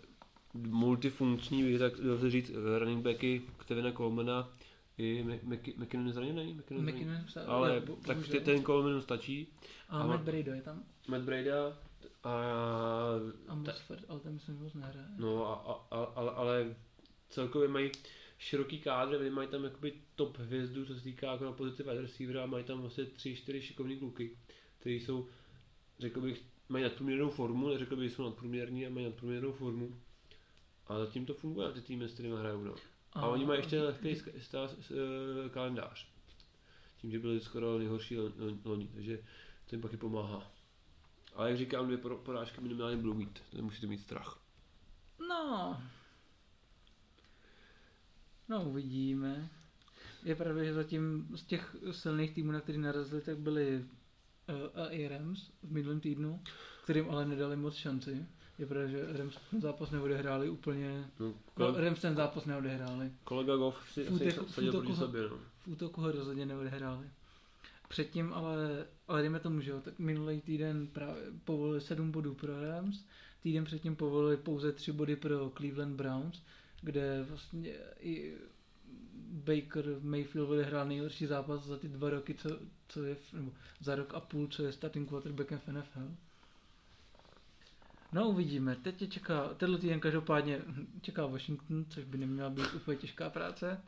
multifunkční, bych tak dal říct, running backy Kevina Colemana i McKinnon je zraněný? McKinnon, McKinnon ale je, tak bohužel. ten Coleman stačí. A, a Matt Brady je tam. Matt Brady a a Mosford, ale ten myslím, že nehraje. No, a, a, a, ale, ale celkově mají široký kádr, oni mají tam jakoby top hvězdu, co se týká jako na pozici wide receivera, mají tam vlastně tři, čtyři šikovní kluky, kteří jsou, řekl bych, mají nadprůměrnou formu, neřekl bych, že jsou nadprůměrní a mají nadprůměrnou formu. A zatím to funguje na ty týmy, s kterými hrajou. No. A, a oni mají ještě lehký eh, kalendář. Tím, že byli skoro nejhorší loni, takže to jim pak i pomáhá. Ale jak říkám, dvě porážky minimálně budou mít, to musíte mít strach. No. No, uvidíme. Je pravda, že zatím z těch silných týmů, na který narazili, tak byli uh, a Rams v minulém týdnu, kterým ale nedali moc šanci. Je pravda, že Rams ten zápas neodehráli úplně... No, kole... no Rams ten zápas neodehráli. Kolega Goff si v útoku, v útoku, sobě, no. v útoku ho rozhodně neodehráli. Předtím ale, ale dejme tomu, že jo, tak minulý týden právě povolili 7 bodů pro Rams, týden předtím povolili pouze 3 body pro Cleveland Browns, kde vlastně i Baker Mayfield odehrál nejhorší zápas za ty dva roky, co, co je, nebo za rok a půl, co je starting quarterbackem v NFL. No uvidíme, teď tě čeká, tenhle týden každopádně čeká Washington, což by neměla být úplně těžká práce.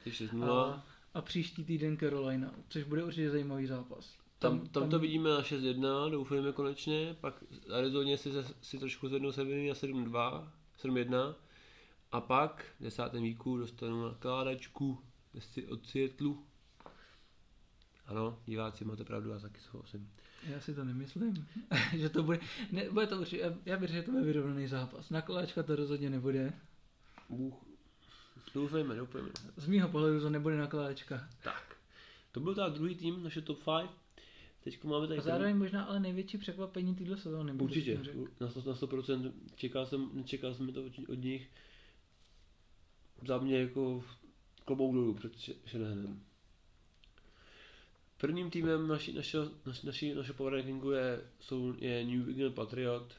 A, a příští týden Carolina, což bude určitě zajímavý zápas. Tam, tam, to vidíme na 6-1, doufujeme konečně, pak Arizoně si, si trošku zvednou Severní na 7-2, 7-1 a pak v desátém víku dostanu nakládačku od Seattlu. Ano, diváci, máte pravdu, já taky souhlasím. Já si to nemyslím, <laughs> že to bude, ne, bude to určitě, já bych řekl, že to bude vyrovnaný zápas. Nakládačka to rozhodně nebude. Bůh. Doufejme, doufejme. Z mýho pohledu to nebude nakládačka. Tak. To byl ta druhý tým, naše top 5. Teď máme tady... A zároveň ten... možná ale největší překvapení téhle sezóny. Určitě, na 100%, na 100%. Čekal jsem, nečekal jsem to od, od nich. Za mě jako klobouk dolů před Shanahanem. Prvním týmem naší, našeho, naši, našeho power rankingu je, jsou, je New England Patriot.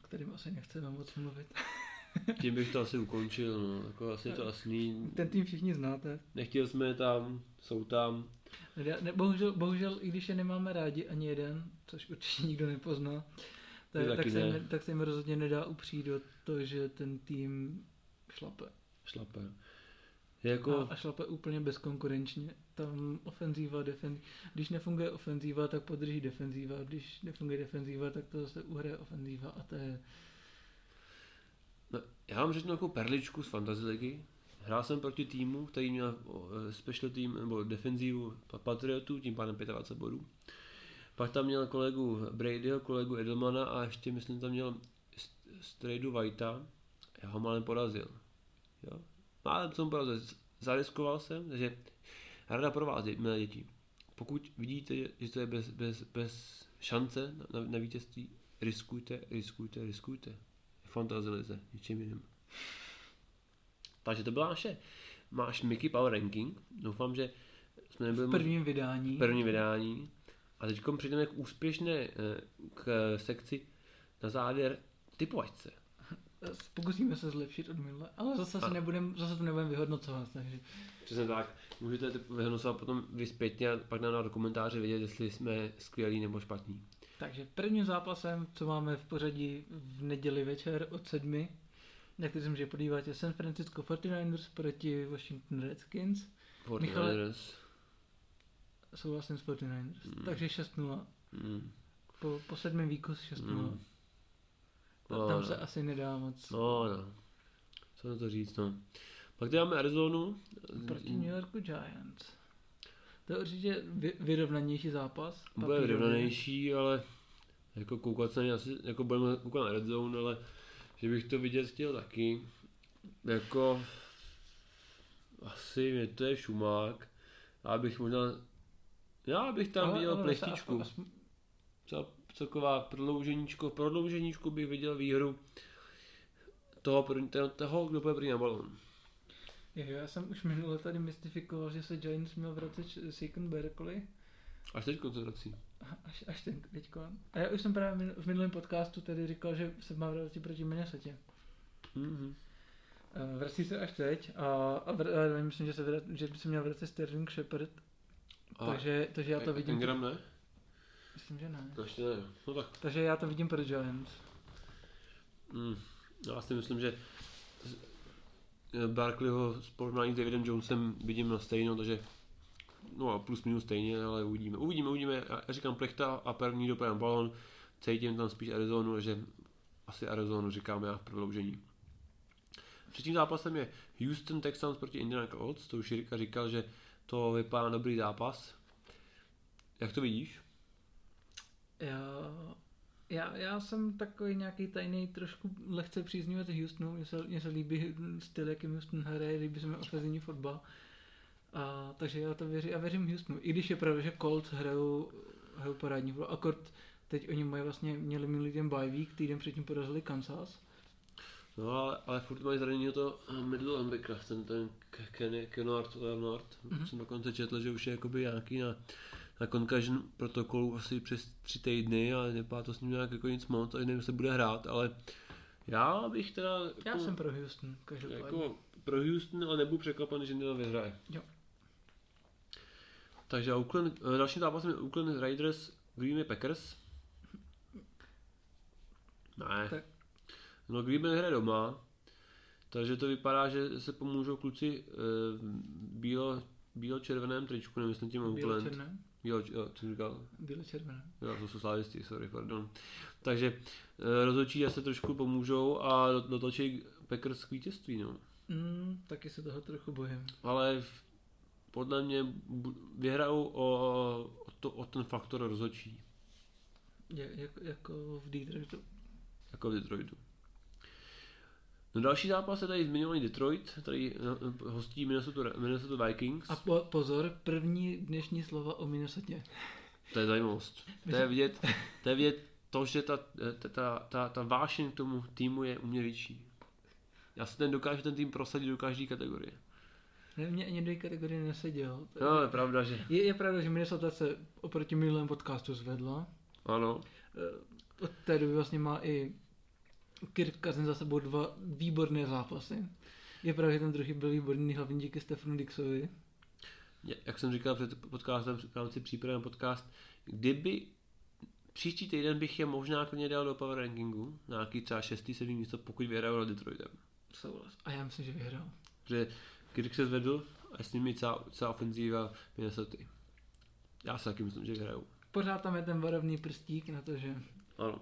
Kterým asi nechceme moc mluvit. <laughs> Tím bych to asi ukončil, no. Jako asi je to jasný. Ten tým všichni znáte. Nechtěl jsme je tam, jsou tam. Ne, bohužel, bohužel, i když je nemáme rádi ani jeden, což určitě <laughs> nikdo nepozná, tak, tak, se, ne. jim, tak se jim rozhodně nedá upřít do to, že ten tým šlape. Šlape. Jako... A, a šlape úplně bezkonkurenčně. Tam ofenzíva, defenzíva. Když nefunguje ofenzíva, tak podrží defenzíva. Když nefunguje defenzíva, tak to zase uhraje ofenzíva. A to je... No, já vám řeknu jako perličku z Fantasy ligy. Hrál jsem proti týmu, který měl eh, special team nebo defenzívu Patriotů, tím pádem 25 bodů. Pak tam měl kolegu Bradyho, kolegu Edelmana a ještě myslím tam měl Stradu Whitea. Já ho málem porazil. Jo? Málem jsem porazil. Zariskoval jsem, takže rada pro vás, milé děti. Pokud vidíte, že to je bez, bez, bez šance na, na, vítězství, riskujte, riskujte, riskujte. Fantasy lize, ničím jiným. Takže to byla naše máš Mickey Power Ranking. Doufám, že jsme nebyli... V prvním vydání. V prvním vydání. A teď přijdeme k úspěšné eh, k sekci na závěr typovačce. Pokusíme se zlepšit od minule, ale zase, si nebudem, zase to nebudeme vyhodnocovat. Takže... Přesně tak. Můžete vyhodnocovat potom vy zpětně a pak nám na komentáře vědět, jestli jsme skvělí nebo špatní. Takže prvním zápasem, co máme v pořadí v neděli večer od sedmi, na který se může podívat, je San Francisco 49ers proti Washington Redskins. 49ers. Michale, souhlasím s 49ers. Mm. Takže 6-0. Mm. Po, po sedmém výku 6-0. Mm. No, tam no. se asi nedá moc. No, no. Co na to říct, no. Pak tady máme Arizonu. Proti New Yorku Giants. To je určitě vyrovnanější zápas. Bude vyrovnanější, ale jako koukat se asi, jako budeme koukat na Red Zone, ale že bych to vidět chtěl taky. Jako asi mě to je šumák. Já bych možná, já bych tam viděl plechtičku. Třeba taková prodlouženíčko, prodlouženíčku bych viděl výhru toho, toho kdo bude první na balon. Jo, já jsem už minule tady mystifikoval, že se Giants měl vracet Saquon Berkeley. Až teď vrací. Až, až ten teďko. A já už jsem právě v minulém podcastu tady říkal, že se má vrátit proti Minnesota. Mm-hmm. Vrací se až teď a, a, vr, a myslím, že, se vrat, že by se měl vracet Sterling Shepard. A takže, takže já to vidím. Ingram ne? Myslím, že ne. To ještě ne. No tak. Takže já to vidím pro Giants. Mm. Já si myslím, že Barkleyho s porovnání s Davidem Jonesem vidím na stejno, takže no plus minus stejně, ale uvidíme. Uvidíme, uvidíme. Já říkám plechta a první dopadám balon, cítím tam spíš Arizonu, že asi Arizonu říkáme já v prodloužení. Třetím zápasem je Houston Texans proti Indiana Colts, to už Jirka říkal, že to vypadá na dobrý zápas. Jak to vidíš? Já, já, já jsem takový nějaký tajný, trošku lehce příznivec Houstonu, mně se, mně se líbí styl, jakým Houston hraje, líbí se mi ofenzivní fotbal. A, takže já to věřím, já věřím Houstonu. I když je pravda, že Colts hrajou, hrajou parádní fotbal, akord teď oni mají vlastně, měli minulý den bye week, týden předtím porazili Kansas. No ale, ale furt mají zranění to middle linebacker, ten, ten Kenny Kennard Leonard. Mm-hmm. Jsem dokonce četl, že už je jakoby nějaký na, na concussion protokolu asi přes tři týdny a nepadá to s ním nějak jako nic moc, a nevím, jestli bude hrát, ale já bych teda... Jako, já jsem pro Houston, každopádně. Jako pro Houston, ale nebudu překvapený, že to vyhraje. Jo. Takže Oakland, eh, další zápas je Oakland Raiders Green Bay Packers. Ne. Tak. No Green Bay hraje doma, takže to vypadá, že se pomůžou kluci e, bílo, bílo-červeném tričku, nemyslím tím Oakland. Bílo-černém? Bílo, jo, co říkal? Bílo-červené. Jo, to jsou slávisti, sorry, pardon. Takže e, rozhodčí se trošku pomůžou a dotočí Packers k vítězství, no. Mm, taky se toho trochu bojím. Ale podle mě vyhrajou o, o, to, o ten faktor rozhodčí. Je, jako, jako v Detroitu. Jako v Detroitu. No další zápas je tady zmiňovaný Detroit, tady eh, hostí Minnesota, Minnesota Vikings. A po, pozor, první dnešní slova o Minnesota. To je zajímavost. To je vidět, to, je vidět to že ta, ta, ta, ta, ta vášeň k tomu týmu je u mě větší. Já si ten dokážu ten tým prosadit do každé kategorie. Ne, mě ani do kategorie neseděl. No, je pravda, že... Je, je pravda, že Minnesota se oproti minulému podcastu zvedla. Ano. Eh, od té doby vlastně má i Kirk Cousins za sebou dva výborné zápasy. Je pravda, že ten druhý byl výborný hlavně díky Stefanu Dixovi. Jak jsem říkal před podcastem, v rámci přípravy podcast, kdyby příští týden bych je možná klidně dal do power rankingu, nějaký třeba 6. 7. místo, pokud vyhrajou na Detroitem. Souhlas. A já myslím, že vyhrál. Protože Kirk se zvedl a s nimi celá, celá ofenzíva Minnesota. Já si taky myslím, že vyhrajou. Pořád tam je ten varovný prstík na to, že... Ano.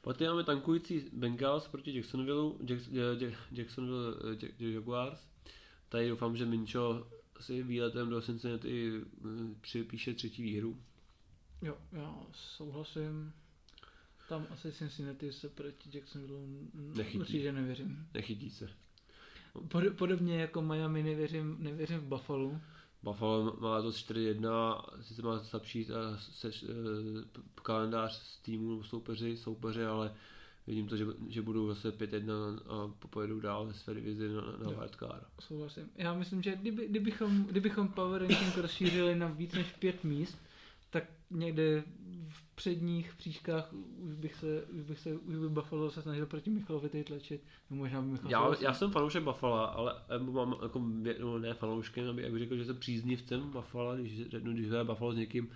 Poté máme tankující Bengals proti Jacksonville, Jack, Jack, Jacksonville Jack, Jaguars. Tady doufám, že Mincho si výletem do Cincinnati eh, připíše třetí výhru. Jo, já souhlasím. Tam asi Cincinnati se proti Jacksonville Nechytí. určitě nevěřím. Nechytí se. Podobně jako Miami nevěřím, nevěřím v Buffalo. Buffalo má to 4-1, sice má slabší eh, se, eh, kalendář s týmu soupeři, soupeře, ale vidím to, že, že budou zase 5-1 a pojedou dál ve své divizi na, na wildcard. Souhlasím. Já myslím, že kdyby, kdybychom, kdybychom power ranking rozšířili na víc než pět míst, tak někde v předních příškách už bych se, už bych se, už by Buffalo se snažil proti Michalovi tady tlačit. No možná by Michal já, já jsem fanoušek Buffalo, ale mám jako, no, ne fanouškem, aby jak řekl, že jsem příznivcem Buffalo, když řeknu, když hraje Buffalo s někým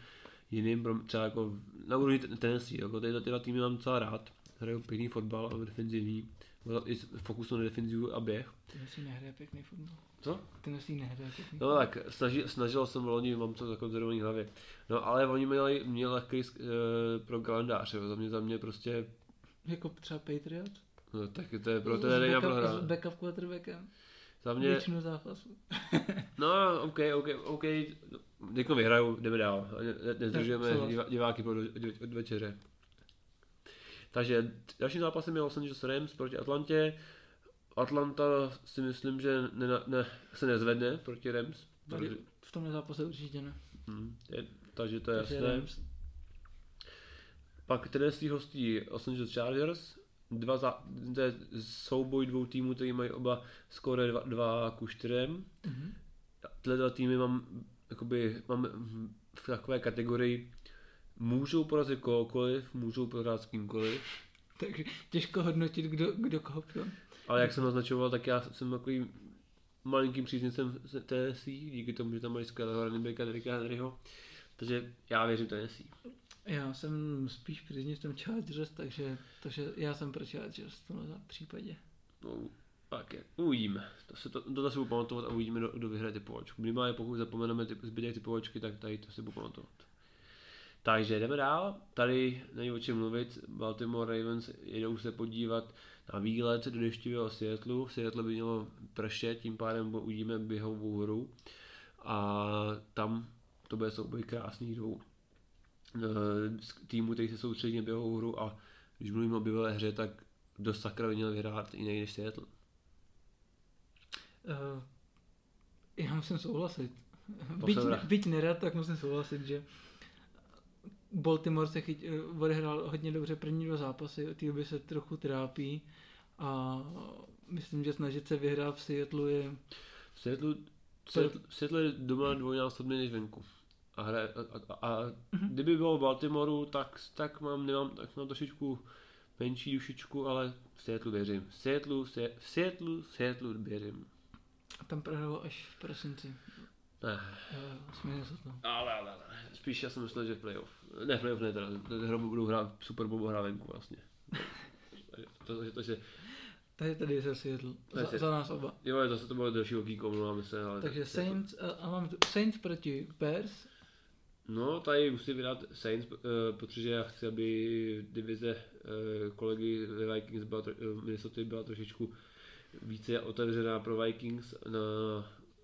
jiným, třeba jako na úrovni Tennessee, jako tyhle, tyhle týmy mám docela rád, hrajou pěkný fotbal a defenzivní, i fokus na defenzivu a běh. Tennessee nehraje pěkný fotbal. Co? Tennessee nehraje pěkný No tak, snažil, snažil jsem loni, mám to zakonzervovaný hlavě. No ale oni měli, měli lehký uh, pro kalendář, jo. za mě, za mě prostě... Jako třeba Patriot? No tak to je pro to nejde prohrát. S backup quarterbackem? Za mě... Většinu zápasu. <laughs> no, OK, OK, OK. Jako vyhraju, jdeme dál. Nezdržujeme diváky po od večeře. Takže dalším zápasem je Los Angeles Rams proti Atlantě. Atlanta si myslím, že ne, ne, se nezvedne proti Rams. Tady v tomhle zápase určitě ne. Hmm, je, takže to je takže jasné. Rams. Pak Tennessee hostí Los Angeles Chargers. Dva za, to je souboj dvou týmů, který mají oba skóre 2, 2 ku 4. Mm-hmm. Tyhle dva týmy mám, jakoby, mám v takové kategorii můžou porazit kohokoliv, můžou s kýmkoliv. <laughs> Takže těžko hodnotit, kdo, kdo koho pro. Ale jak jsem naznačoval, tak já jsem takový malinkým příznivcem Tennessee, díky tomu, že tam mají skvělého running backa Derricka Henryho. Takže já věřím Tennessee. Já jsem spíš příznivcem Chargers, takže, takže já jsem pro Chargers v tomhle případě. No, Tak je, uvidíme. To se to, to si budu pamatovat a uvidíme, kdo, kdo vyhraje typovačku. Minimálně pokud zapomeneme typ, zbytek typovačky, tak tady to si budu pamatovat. Takže jdeme dál. Tady není o čem mluvit. Baltimore Ravens jedou se podívat na výlet do deštivého Seattleu. Seattle by mělo pršet, tím pádem uvidíme běhovou hru. A tam to bude souboj krásných dvou eh, týmu, který se soustředí na běhovou hru a když mluvíme o běhové hře, tak do sakra by měl vyhrát i než Seattle. Uh, já musím souhlasit. Byť, byť nerad, tak musím souhlasit, že Baltimore se chyť, eh, odehrál hodně dobře první dva zápasy, ty by se trochu trápí a myslím, že snažit se vyhrát v Seattle je... V Seattle, Seattle, Seattle je doma dvojnásobně než venku. A, hraje, a, a, a mm-hmm. kdyby bylo v Baltimoreu, tak, tak mám, nemám, tak mám trošičku menší dušičku, ale v Seattle věřím. Seattle, Seattle, Seattle věřím. A tam prohrál až v prosinci. Ne. To. Ale, ale, ale. Spíš já jsem myslel, že v playoff. Ne, playoff ne, teda. Hru budou hrát Super Bowl hrát venku vlastně. <laughs> to, to, to, že Tady tady se Seattle. Za, za, nás oba. Jo, zase to bylo další okýko, mluvám se. Ale Takže tak, Saints, a, a mám Saints proti Bears. No, tady musím vydat Saints, uh, protože já chci, aby divize kolegy ve Vikings byla, Minnesota byla trošičku více otevřená pro Vikings na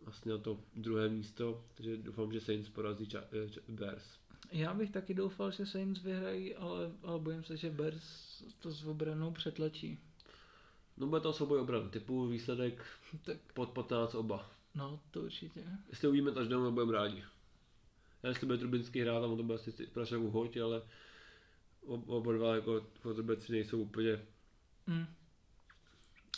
vlastně na to druhé místo, takže doufám, že Saints porazí ča- č- Bears. Já bych taky doufal, že Saints vyhrají, ale, ale bojím se, že Bears to s obranou přetlačí. No bude to souboj obran, typu výsledek <laughs> tak. pod 15 oba. No, to určitě. Jestli uvidíme až domů, budeme rádi. Já jestli bude Trubinský hrát, tam to bude asi Prašák hoď, ale oba dva jako quarterbacki nejsou úplně mm.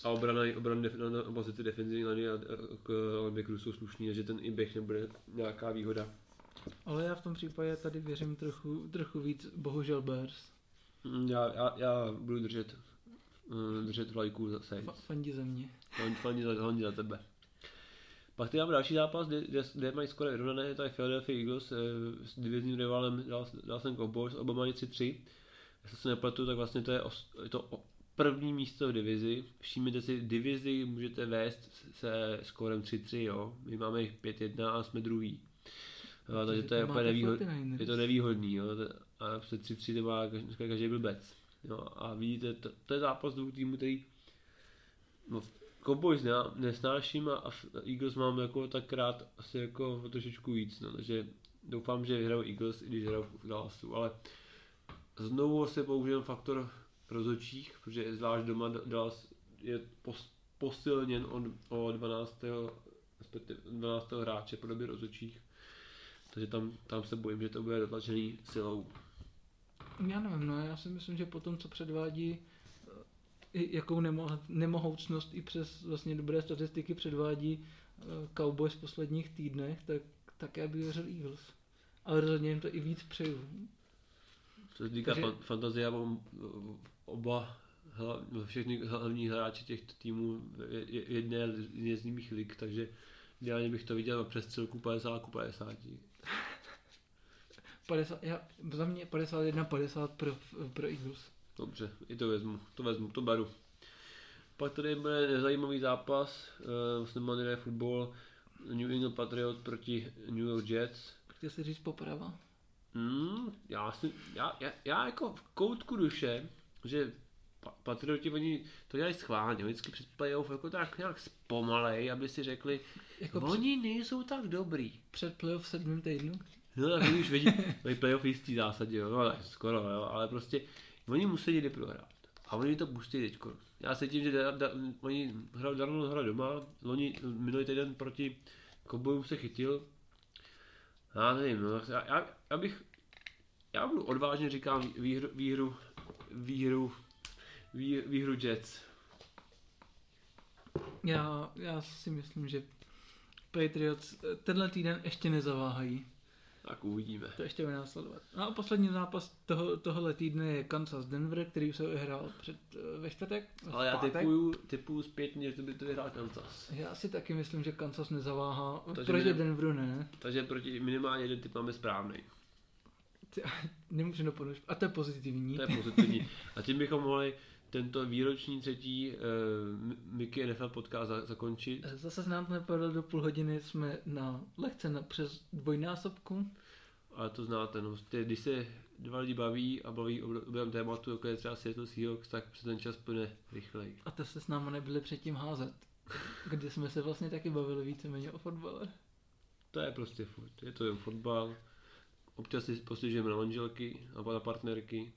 A obrana, obrana na, na pozici defenzivní liny a k linebackeru jsou slušný, takže ten i běh nebude nějaká výhoda. Ale já v tom případě tady věřím trochu, trochu víc, bohužel Bears. Mm, já, já, já budu držet, uh, držet lajku za Saints. Fandí ze mě. Fandí za, fandí za tebe. Pak tady máme další zápas, kde, kde, kde mají skoro vyrovnané, to je Philadelphia Eagles eh, s divizním rivalem dal, dal jsem Cowboys, oba mají 3-3. Jestli se nepletu, tak vlastně to je, os, je to první místo v divizi. Všimněte si, divizi můžete vést se skórem 3-3, jo. My máme 5-1 a jsme druhý. Jo, takže to je úplně nevýhodný. Je to nevýhodný, jo. A před 3-3 to má každý, každý blbec. Jo, a vidíte, to, to je zápas dvou týmů, který no, Cowboys ne, nesnáším a, a Eagles mám jako tak rád asi jako trošičku víc, no, takže doufám, že vyhrajou Eagles, i když hrajou v Dallasu, ale znovu se použijem faktor rozhodčích, protože zvlášť doma Dallas je pos, posilněn o, o 12. 12. hráče po době rozhodčích. Takže tam, tam se bojím, že to bude dotlačený silou. Já nevím, no já si myslím, že po tom, co předvádí eh, jakou nemo, nemohoucnost i přes vlastně dobré statistiky předvádí uh, Cowboys v posledních týdnech, tak, tak já bych věřil Eagles. Ale rozhodně jim to i víc přeju. Co se týká Takže... fantazie, já mám oba všechny hlavní hráči těch týmů jedné, jedné z nich lig, takže ideálně bych to viděl na přestřelku 50 ku 50. 50, já, za mě 51-50 pro, pro Eagles. Dobře, i to vezmu, to vezmu, to beru. Pak tady bude nezajímavý zápas, uh, vlastně Monday Football, New England Patriots proti New York Jets. Chtěl jsi říct poprava? Hmm, já, si, já, já, já jako v koutku duše že Patrioti, oni to dělají schválně, vždycky před playoff jako tak nějak zpomalej, aby si řekli, jako oni před... nejsou tak dobrý. Před playoff v sedmém týdnu? No tak už vidí, mají playoff jistý zásadě, jo, no, skoro, jo, ale prostě oni musí někdy prohrát. A oni to pustí teďko. Já se tím, že da, da, oni hrali darnou hra doma, oni minulý týden proti Kobojům se chytil. Já nevím, no, já, já, já bych, já budu odvážně říkám výhru, výhru výhru, vý, výhru Jets. Já, já si myslím, že Patriots tenhle týden ještě nezaváhají. Tak uvidíme. To ještě bude následovat. No a poslední zápas toho, tohohle týdne je Kansas Denver, který se vyhrál před, eh, ve čtvrtek. Ale já typuju, typuju zpětně, že to by to vyhrál Kansas. Já si taky myslím, že Kansas nezaváhá. Takže proti minim, Denveru ne. Takže proti minimálně jeden typ máme správný. <laughs> Nemůžu doponout. A to je pozitivní. To je <laughs> pozitivní. A tím bychom mohli tento výroční třetí uh, Mickey NFL podcast za, zakončit. Zase se nám to nepovedlo do půl hodiny, jsme na lehce na přes dvojnásobku. Ale to znáte, no, když se dva lidi baví a baví o objem tématu, jako je třeba Seattle Seahawks, tak se ten čas plyne rychleji. A to se s námi nebyli předtím házet, <laughs> kdy jsme se vlastně taky bavili víceméně o fotbale. To je prostě furt, je to jen fotbal. Občas si poslyšíme na manželky a na partnerky,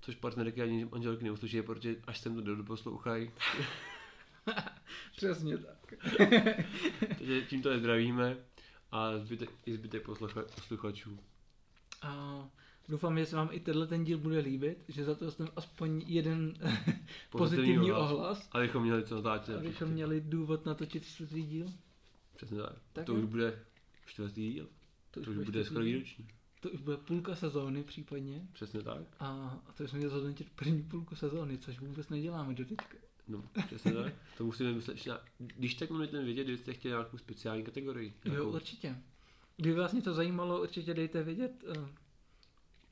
což partnerky ani manželky neuslyší, protože až sem to doposlouchají. <laughs> Přesně tak. <laughs> Takže tímto je zdravíme a zbytek, i zbytek posluchačů. A doufám, že se vám i tenhle ten díl bude líbit, že za to jsem aspoň jeden <laughs> pozitivní ohlas. ohlas. Abychom měli co natáčet. Abychom měli důvod natočit čtvrtý díl. Přesně tak. tak to je. už bude čtvrtý díl. To, to už bude skoro výroční. To už bude půlka sezóny případně. Přesně tak. A, a to jsme měli zhodnotit první půlku sezóny, což vůbec neděláme do teďka. No, přesně tak. To musíme myslet, že když tak můžete vědět, kdybyste chtěli nějakou speciální kategorii. Nějakou... Jo, určitě. Kdyby vás něco zajímalo, určitě dejte vědět. Uh,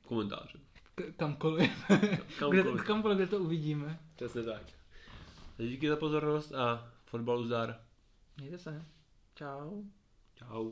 Komentáře. K- kamkoliv. <laughs> kamkoliv. kde, kamkoliv, kde to uvidíme. Přesně tak. Díky za pozornost a fotbalu zdar. Mějte se. Čau. Čau.